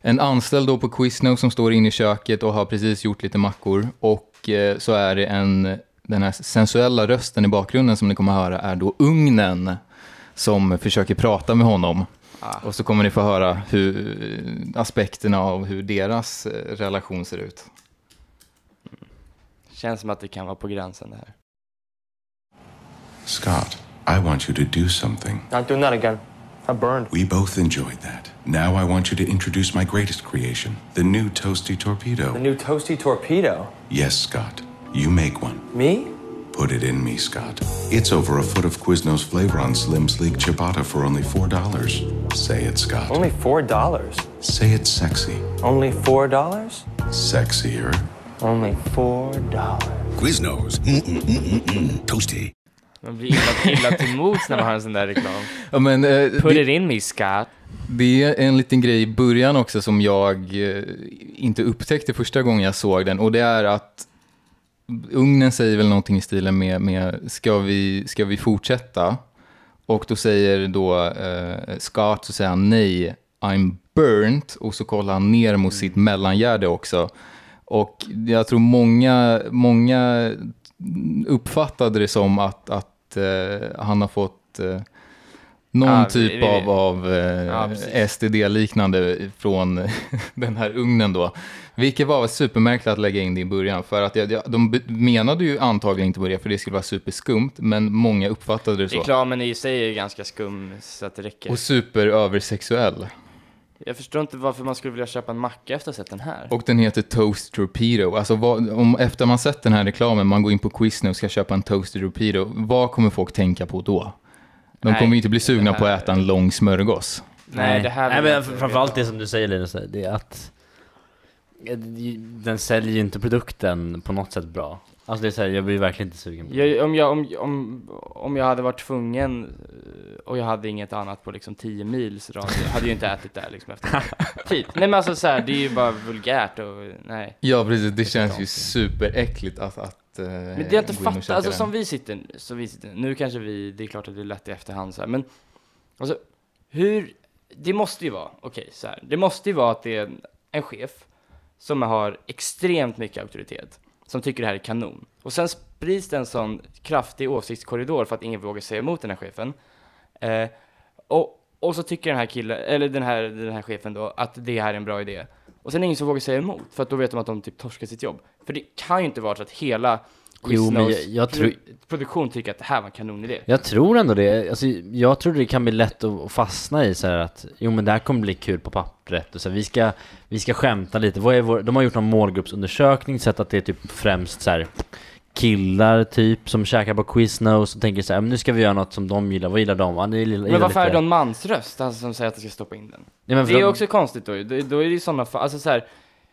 en anställd då på Quiznos som står inne i köket och har precis gjort lite mackor. Och eh, så är det en, den här sensuella rösten i bakgrunden som ni kommer att höra är då ugnen som försöker prata med honom. Ah. Och så kommer ni få höra hur, aspekterna av hur deras eh, relation ser ut. Känns som att det kan vara på gränsen det här. Scott, I want you to do something. Not doing that again. I burned. We both enjoyed that. Now I want you to introduce my greatest creation, the new Toasty Torpedo. The new toasty torpedo. Yes, Scott. You make one. Me? Put it in me, Scott. It's over a foot of Quiznos flavor on Slim Sleek Ciabatta for only $4. Say it, Scott. Only four dollars. Say it sexy. Only four dollars? Sexier. Only four dollars. Quiznos. Mm-mm-mm-mm-mm. Toasty. Man blir illa, illa till mods när man har en sån där reklam. Ja, men, eh, Put det, it in me, Scott. det är en liten grej i början också som jag eh, inte upptäckte första gången jag såg den. Och det är att ugnen säger väl någonting i stilen med, med ska, vi, ska vi fortsätta? Och då säger då eh, Scott, så säger han nej, I'm burnt. Och så kollar han ner mot sitt mellangärde också. Och jag tror många, många uppfattade det som att, att eh, han har fått eh, någon vi- typ vi- av, av Ja, eh, precis. STD-liknande från den här ugnen då. Vilket var supermärkligt att lägga in det i början. För att jag, jag, de menade ju antagligen inte på det, för det skulle vara superskumt. Men många uppfattade det så. Reklamen i sig är ju ganska skum så att det räcker. Och superöversexuell. Jag förstår inte varför man skulle vilja köpa en macka efter att ha sett den här. Och den heter Toast Torpedo. Alltså vad, om, efter man sett den här reklamen, man går in på Quiznos och ska köpa en Toast Torpedo. Vad kommer folk tänka på då? De Nej, kommer ju inte bli sugna det på här- att äta en lång smörgås. Nej, det här Nej men framförallt det som du säger Linus, det är att den säljer ju inte produkten på något sätt bra. Alltså det är så här, jag blir verkligen inte sugen på det. Jag, om, jag, om, om, om jag hade varit tvungen eh, och jag hade inget annat på liksom 10 mils radie, hade jag ju inte ätit där liksom efter typ. Nej men alltså så här, det är ju bara vulgärt och nej. Ja, precis. Det känns ju superäckligt att, att eh, Men det jag inte gå in och fattar, käka alltså den. som vi sitter, så vi sitter, nu kanske vi, det är klart att det är lätt i efterhand så här, men alltså hur, det måste ju vara, okej så här, det måste ju vara att det är en, en chef som har extremt mycket auktoritet, som tycker det här är kanon. Och sen sprids det en sån kraftig åsiktskorridor för att ingen vågar säga emot den här chefen. Eh, och, och så tycker den här killen, eller den här, den här chefen då, att det här är en bra idé. Och sen är det ingen som vågar säga emot, för att då vet de att de typ torskar sitt jobb. För det kan ju inte vara så att hela Jo, men jag- jag tror- pro- produktion tycker att det här var en kanonidé. Jag tror ändå det, alltså, jag tror det kan bli lätt att fastna i så här att jo men det här kommer bli kul på pappret och så här, vi ska, vi ska skämta lite, vad är vår, de har gjort någon målgruppsundersökning, sett att det är typ främst så här killar typ som käkar på Quiznos och tänker så här, men nu ska vi göra något som de gillar, vad gillar de? Ja, gillar, gillar Men varför är lite- det en mansröst alltså, som säger att de ska stoppa in den? För det är de- också konstigt då ju. Då, är det ju sådana alltså så här,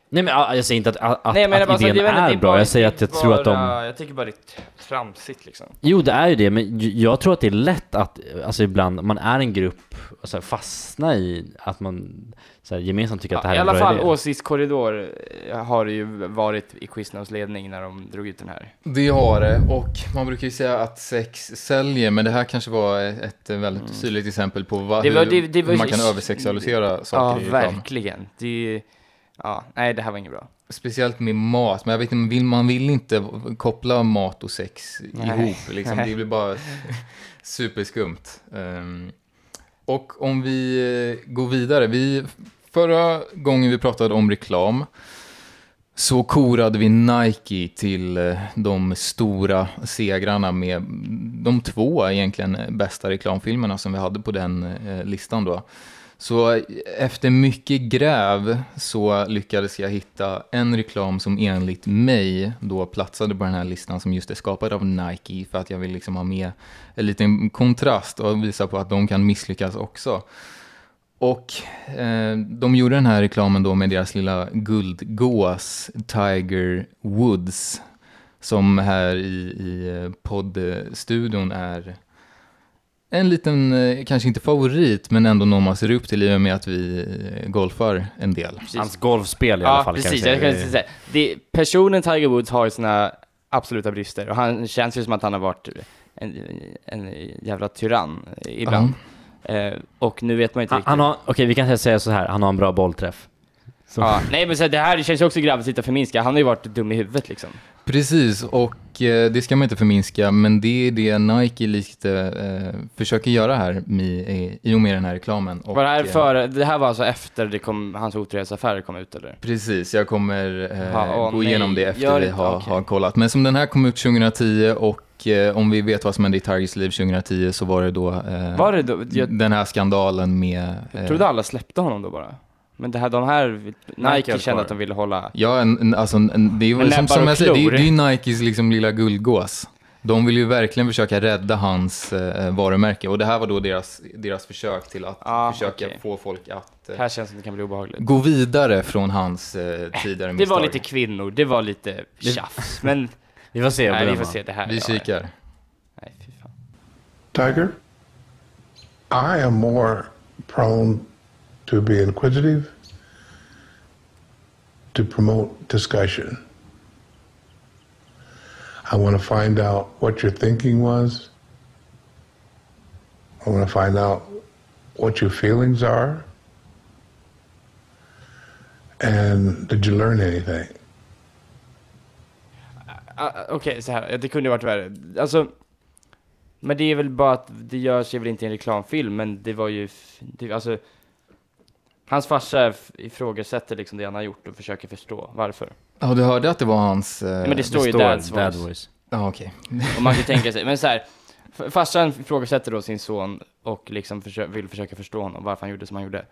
Nej men ja, jag säger inte att, att, Nej, menar att bara så här, idén är är bra, bara- jag säger att jag är tror att de bara- Jag tycker bara det är tramsigt liksom. Jo, det är ju det, men jag tror att det är lätt att, alltså ibland, man är en grupp, och så här, fastna i att man så här, gemensamt tycker att det här I är en alla bra fall idé. åsiktskorridor eh, har det ju varit i Quiznos ledning när de drog ut den här. Det har det, och man brukar ju säga att sex säljer, men det här kanske var ett väldigt tydligt exempel på vad, Mm. Det var- det- det var- hur man kan översexualisera saker Ja, i verkligen. Det är ju, ja, nej det här var inget bra. Speciellt med mat, men jag vet inte, man vill inte koppla mat och sex Nej. ihop. Liksom. Det blir bara superskumt. Ehm, och om vi eh, går vidare, vi Förra gången vi pratade om reklam så korade vi Nike till eh, de stora segrarna med de två egentligen bästa reklamfilmerna som vi hade på den eh, listan då. Så efter mycket gräv så lyckades jag hitta en reklam som enligt mig då platsade på den här listan som just är skapad av Nike för att jag vill liksom ha med en liten kontrast och visa på att de kan misslyckas också. Och eh, de gjorde den här reklamen då med deras lilla guldgås Tiger Woods som här i, i eh, poddstudion är en liten, eh, kanske inte favorit, men ändå någon man ser upp till i och med att vi eh, golfar en del. Hans golfspel i ja, alla fall precis. kan vi Jag säga. kan säga. Det, personen Tiger Woods har ju sina absoluta brister och han känns ju som att han har varit en, en jävla tyrann ibland. Eh, och nu vet man inte Han, riktigt. han har, okej vi kan säga så här, han har en bra bollträff. Så. Ja, nej men så det här känns ju också grabbigt lite förminska. Han har ju varit dum i huvudet liksom. Precis, och eh, det ska man inte förminska, men det är det Nike lite eh, försöker göra här i, i, och med den här reklamen. Och, Var det här eh, före, det här var alltså efter det kom, hans otrohetsaffärer kom ut eller? Precis, jag kommer eh, Ja, åh, gå nej, igenom det efter vi har, okej. har kollat. Men som den här kom ut 2010 och eh, om vi vet vad som hände i Tigers liv 2010 så var det då eh, Var det då? Jag den här skandalen med... eh, trodde alla släppte honom då bara. Men det här, de här, Nike kände att de ville hålla... Ja, en, en, alltså, en, det är ju som, som jag säger, det, är- det är Nikes liksom lilla guldgås. De vill ju verkligen försöka rädda hans eh, varumärke och det här var då deras, deras försök till att Ah, försöka okej. få folk att eh, Här känns det som det kan bli obehagligt. gå vidare från hans eh, tidigare Det misstag. var lite kvinnor, det var lite tjafs, men... Vi får se Nej, vi får se det här. Vi ja, kikar. Nej, fy fan. Tiger, I am more prone to be inquisitive, to promote discussion. I want to find out what your thinking was. I want to find out what your feelings are. And did you learn anything? Ah, ah, Okej, så här. Det kunde varit värre. Alltså, men det är väl bara att det görs ju väl inte en reklamfilm, men det var ju, det, alltså, hans farsa ifrågasätter liksom det han har gjort och försöker förstå varför. Ja, du hörde att det var hans... Eh, men det står ju Dad's Dad voice. voice. Ja, okej. Och man kan tänka sig, men så här, farsan ifrågasätter då sin son och liksom försö- vill försöka förstå honom, varför han gjorde som han gjorde.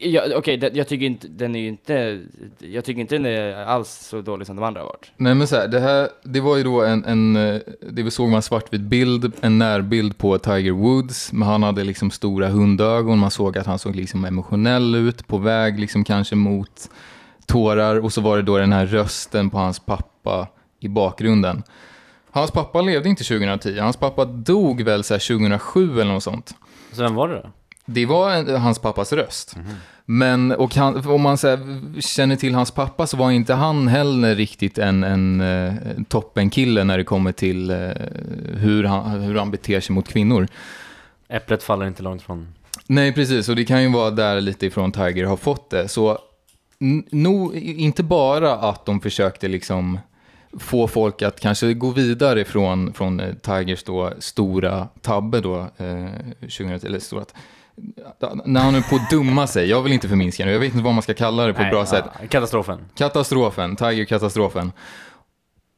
Ja, Okej, det- jag tycker inte, den är ju inte, jag tycker inte den är alls så dålig som de andra har varit. Nej men så här, det här, det var ju då en, en eh, det vi såg en svartvit bild, en närbild på Tiger Woods, men han hade liksom stora hundögon, man såg att han såg liksom emotionell ut, på väg liksom kanske mot tårar, och så var det då den här rösten på hans pappa i bakgrunden. Hans pappa levde inte 2010, hans pappa dog väl så här 2007 eller något sånt. Så vem var det då? Det var en, hans pappas röst. Men och han, om man så här, känner till hans pappa så var inte han heller riktigt en, en, eh, toppenkille när det kommer till eh, hur, han, hur han beter sig mot kvinnor. Äpplet faller inte långt från... Nej, precis. Och det kan ju vara där lite ifrån Tiger har fått det. Så no, inte bara att de försökte liksom få folk att kanske gå vidare från, från eh, Tigers då stora tabbe då, eh, 2010, eller stora, när han är på att dumma sig, jag vill inte förminska det, jag vet inte vad man ska kalla det på ett Nej, bra ja, sätt. Katastrofen. Katastrofen, Tiger-katastrofen.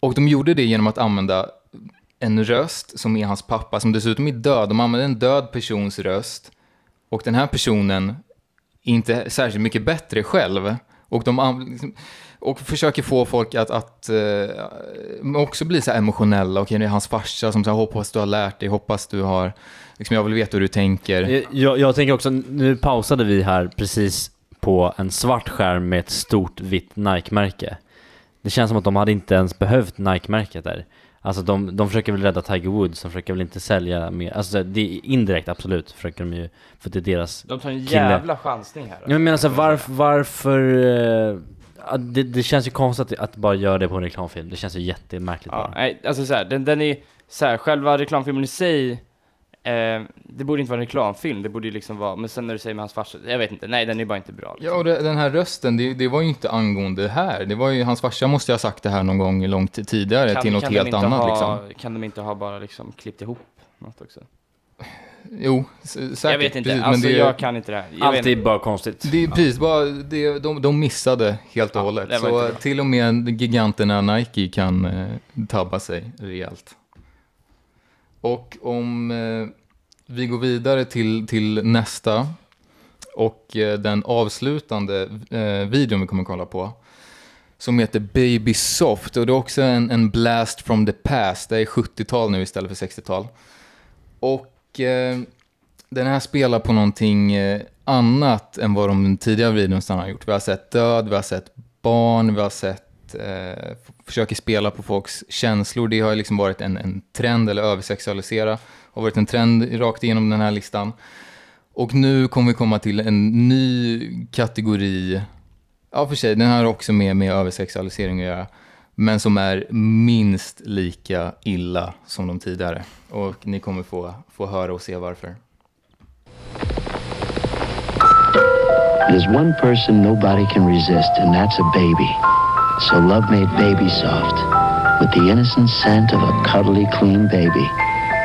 Och de gjorde det genom att använda en röst som är hans pappa, som dessutom är död. De använde en död persons röst. Och den här personen är inte särskilt mycket bättre själv. Och de liksom- och försöker få folk att, att eh, också bli så här emotionella. Okej, det är hans farsa som säger hoppas du har lärt dig, hoppas du har, liksom, jag vill veta hur du tänker. Jag, jag, jag tänker också, nu pausade vi här precis på en svart skärm med ett stort vitt Nike-märke. Det känns som att de hade inte ens behövt Nike-märket där. Alltså de, de försöker väl rädda Tiger Woods, de försöker väl inte sälja mer, alltså det är indirekt absolut försöker de ju, för det är deras De tar en kille. jävla chansning här. Jag menar så här, varför, varför eh, det, det känns ju konstigt att, att bara göra det på en reklamfilm, det känns ju jättemärkligt Ja, bara. nej, alltså så här, den, den är så här, själva reklamfilmen i sig, eh, det borde inte vara en reklamfilm, det borde ju liksom vara, men sen när du säger med hans farsa, jag vet inte, nej den är bara inte bra. Ja, och det, den här rösten, det, det var ju inte angående det här. Det var ju, hans farsa måste ju ha sagt det här någon gång långt tidigare till något helt annat ha, liksom. Kan de inte ha bara liksom klippt ihop något också? Jo, säkert. Jag vet inte, precis, alltså det, jag kan inte det här. Jag Alltid inte. bara konstigt. Det är precis, bara, det, de, de missade helt och hållet. det var Så till och med giganterna Nike kan eh, tabba sig rejält. Och om eh, vi går vidare till, till nästa och eh, den avslutande eh, videon vi kommer kolla på som heter Baby Soft och det är också en, en blast from the past. Det är 70-tal nu istället för 60-tal. Och Eh, den här spelar på någonting eh, annat än vad de tidigare videorna har gjort. Vi har sett död, vi har sett barn, vi har sett eh, försöker spela på folks känslor. Det har ju liksom varit en, en trend, eller översexualisera, har varit en trend rakt igenom den här listan. Och nu kommer vi komma till en ny kategori, ja för sig, den har också med, med översexualisering att göra, men som är minst lika illa som de tidigare. Och ni kommer få, få höra och se varför. There's one person nobody can resist, and that's a baby. So love made baby soft, with the innocent scent of a cuddly, clean baby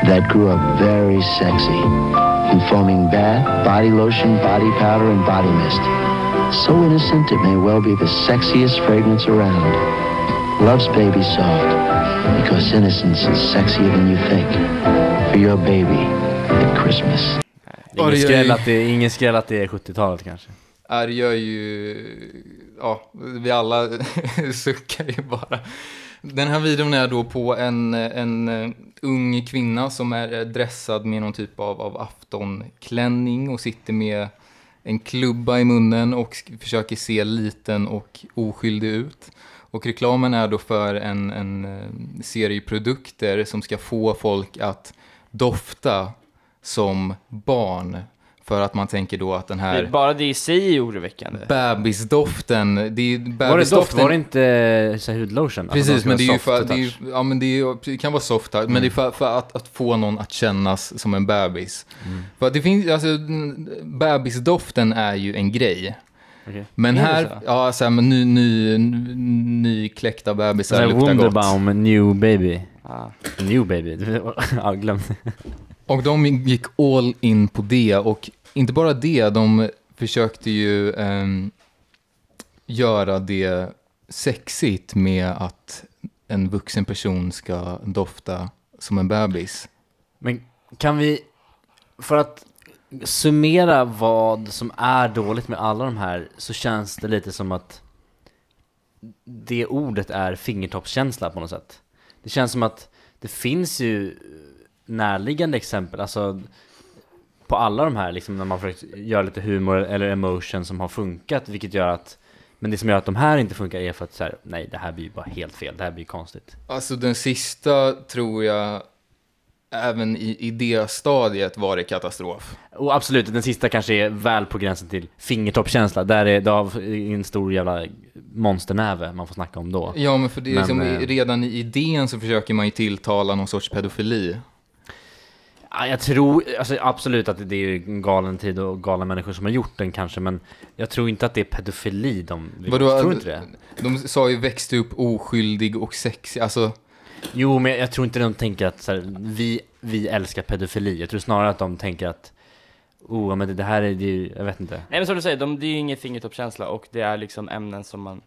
that grew up very sexy, informing bath, body lotion, body powder, and body mist. So innocent it may well be the sexiest fragrance around. Loves baby soft, because innocence is sexier than you think. For your baby at Christmas. Ingen det skräll att det, ingen skräll att det är 70-talet kanske. Ja, det gör ju... Ja, vi alla suckar ju bara. Den här videon är då på en, en eh, ung kvinna som är eh, dressad med någon typ av, av aftonklänning och sitter med en klubba i munnen och försöker se liten och oskyldig ut. Och reklamen är då för en, en eh, serie produkter som ska få folk att dofta som barn. För att man tänker då att den här... Det- Bara det i sig är oroväckande. Bebisdoften, det är ju Var det bebisdoften. doft? Var det inte eh, så hudlotion? Precis, men det är ju för, to det, är ja, men det, är det kan vara soft touch, men det är för, för att, att få någon att kännas som en bebis. Mm. För att det finns, alltså, mm, bebisdoften är ju en grej. Okej. Men här, så? ja, så här, men ny, ny, bebisar här luktar gott. Wunderbaum, new baby. Ah. New baby, ja glöm Och de gick all in på det och inte bara det, de försökte ju ehm, göra det sexigt med att en vuxen person ska dofta som en bebis. Men kan vi, för att summera vad som är dåligt med alla de här så känns det lite som att det ordet är fingertoppskänsla på något sätt. Det känns som att det finns ju närliggande exempel, alltså på alla de här liksom när man försökt göra lite humor eller emotion som har funkat, vilket gör att men det som gör att de här inte funkar är för att så här, nej det här blir ju bara helt fel, det här blir ju konstigt. Alltså den sista tror jag, även i, i det stadiet var det katastrof. Och absolut, den sista kanske är väl på gränsen till fingertoppskänsla. Där är det en stor jävla monsternäve man får snacka om då. Ja, men för det är Men, liksom, eh, redan i idén så försöker man ju tilltala någon sorts pedofili. Ja, jag tror alltså, absolut att det är en galen tid och galna människor som har gjort den kanske, men jag tror inte att det är pedofili de Vadå, tror du inte det? De sa ju växte upp oskyldig och sexig, alltså Jo, men jag tror inte de tänker att så här, vi, vi älskar pedofili. Jag tror snarare att de tänker att oh, men det, här är det, ju- jag vet inte. Nej men som du säger, de, det är ju ingen fingertoppskänsla och det är liksom ämnen som man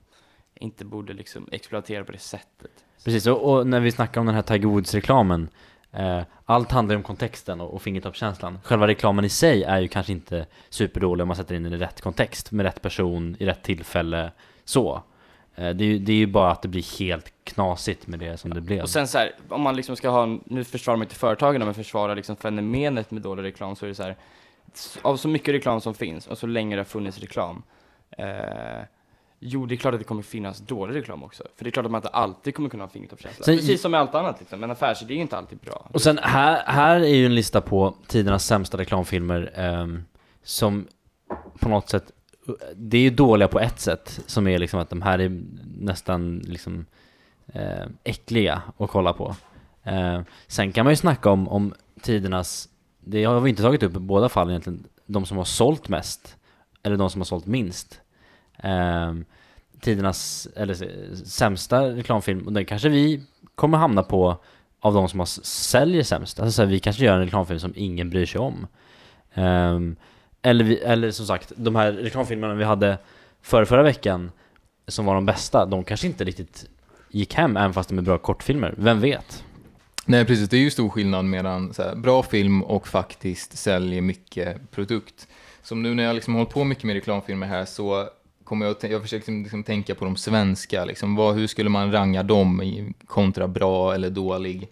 inte borde liksom exploatera på det sättet. Precis, och, och när vi snackar om den här Tiger Woods-reklamen eh, Allt handlar ju om kontexten och, och fingertoppskänslan Själva reklamen i sig är ju kanske inte superdålig om man sätter in den i rätt kontext Med rätt person, i rätt tillfälle, så det, är ju, det är ju bara att det blir helt knasigt med det som det blev Och sen så här, om man liksom ska ha, en- nu försvarar man inte företagen men försvarar liksom fenomenet med dålig reklam så är det så här, av så mycket reklam som finns och så länge det har funnits reklam, eh, jo det är klart att det kommer finnas dålig reklam också. För det är klart att man inte alltid kommer kunna ha fingertoppskänsla. Precis som med allt annat liksom, en affärsidé är ju inte alltid bra. Och sen här, här är ju en lista på tidernas sämsta reklamfilmer ehm, Som på något sätt det är ju dåliga på ett sätt Som är liksom att de här är nästan liksom eh, Äckliga att kolla på eh, Sen kan man ju snacka om, om tidernas Det har vi inte tagit upp i båda fallen egentligen De som har sålt mest Eller de som har sålt minst Eh, Tidernas, eller sämsta reklamfilm Och den kanske vi kommer hamna på av de som har säljer sämst. Alltså så här, vi kanske gör en reklamfilm som ingen bryr sig om. Ehm, eller, vi, eller som sagt, de här reklamfilmerna vi hade förra, förra veckan som var de bästa, de kanske inte riktigt gick hem även fast de är bra kortfilmer. Vem vet? Nej, precis. Det är ju stor skillnad mellan så här, bra film och faktiskt säljer mycket produkt. Som nu när jag liksom hållit på mycket med reklamfilmer här så kommer jag att jag försöker liksom, liksom tänka på de svenska. Liksom, vad, hur skulle man ranga dem kontra bra eller dålig?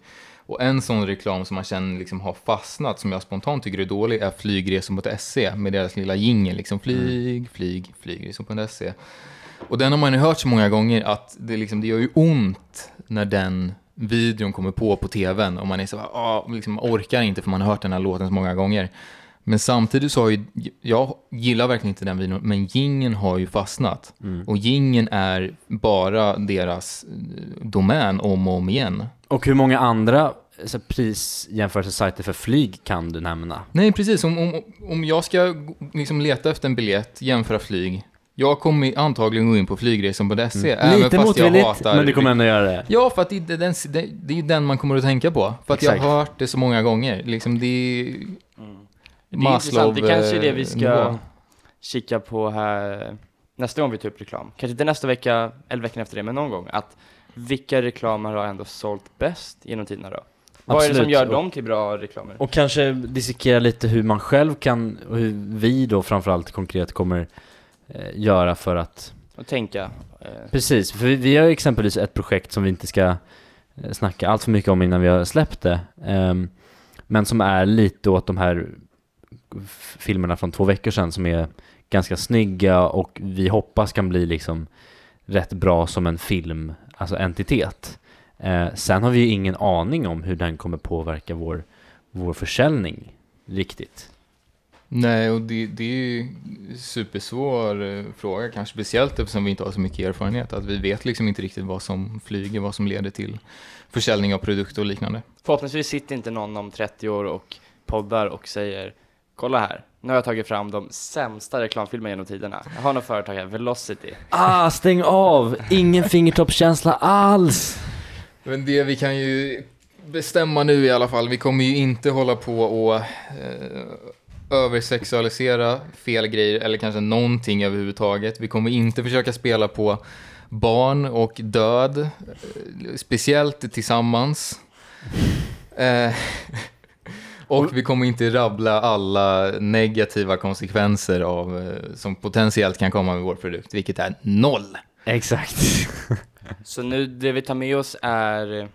Och en sån reklam som man känner liksom har fastnat, som jag spontant tycker är dålig, är flygresor.se med deras lilla jingel. Liksom, flyg, flyg, flygresor.se. Och den har man ju hört så många gånger att det, liksom, det gör ju ont när den videon kommer på på tvn och man är så här, ah, liksom, orkar inte för man har hört den här låten så många gånger. Men samtidigt så har ju, jag gillar verkligen inte den videon, men gingen har ju fastnat. Och gingen är bara deras eh, domän om och om igen. Och hur många andra så här, prisjämförelsesajter för flyg kan du nämna? Nej, precis. Om, om, om jag ska liksom leta efter en biljett, jämföra flyg, jag kommer antagligen gå in på flygresan.se. även Mm. Lite motvilligt, men du kommer ändå göra det. Ja, för att det, är den, det, det är ju den man kommer att tänka på. För att Exakt. jag har hört det så många gånger. Liksom det är Det är intressant, det kanske är det vi eh, ska nivå. kika på här nästa gång vi tar upp reklam. Kanske inte nästa vecka eller veckan efter det, men någon gång. Att vilka reklamer har ändå sålt bäst genom tiderna då? Vad är det som gör dem till bra reklamer? Och kanske dissekera lite hur man själv kan, och hur vi då framförallt konkret kommer eh, göra för att Och tänka. Eh, Precis, för vi, vi har exempelvis ett projekt som vi inte ska eh, snacka allt för mycket om innan vi har släppt det. ehm, men som är lite åt de här filmerna från två veckor sedan som är ganska snygga och vi hoppas kan bli liksom rätt bra som en film, alltså entitet. Eh, sen har vi ju ingen aning om hur den kommer påverka vår, vår försäljning riktigt. Nej, och det, det är ju supersvår eh, fråga, kanske speciellt eftersom vi inte har så mycket erfarenhet. Att vi vet liksom inte riktigt vad som flyger, vad som leder till försäljning av produkter och liknande. Förhoppningsvis sitter inte någon om 30 år och poddar och säger Kolla här, nu har jag tagit fram de sämsta reklamfilmerna genom tiderna. Jag har något företag här, Velocity. Ah, stäng av! Ingen fingertoppskänsla alls! Men det vi kan ju bestämma nu i alla fall, vi kommer ju inte hålla på och eh, översexualisera fel grejer eller kanske någonting överhuvudtaget. Vi kommer inte försöka spela på barn och död, eh, speciellt tillsammans. Eh, och vi kommer inte rabbla alla negativa konsekvenser av, eh, som potentiellt kan komma med vår produkt, vilket är noll. Exakt. Så nu, det vi tar med oss är eh,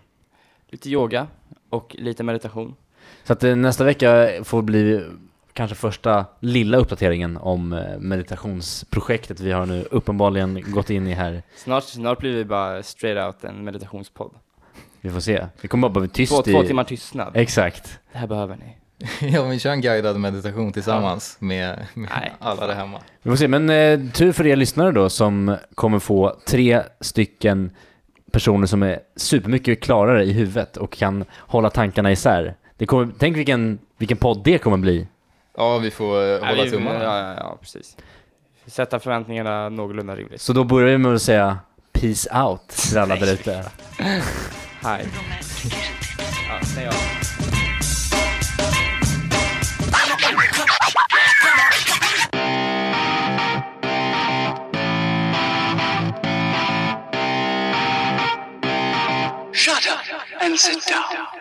lite yoga och lite meditation. Så att eh, nästa vecka får bli kanske första lilla uppdateringen om meditationsprojektet vi har nu uppenbarligen gått in i här. Snart, snart blir vi bara straight out en meditationspodd. Vi får se. Vi kommer bara bli tyst Två, i... två timmar tystnad. Exakt. Det här behöver ni. Ja, vi kör en guidad meditation tillsammans med, med alla där hemma. Vi får se, men eh, tur för er lyssnare då som kommer få tre stycken personer som är supermycket klarare i huvudet och kan hålla tankarna isär. Det kommer, tänk vilken, vilken podd det kommer bli. Ja, vi får eh, hålla tummarna. Ja, ja, ja, precis. Sätta förväntningarna någorlunda rimligt. Så då börjar vi med att säga peace out till alla där ute. Hej. Ja, stäng av. Shut up and sit down.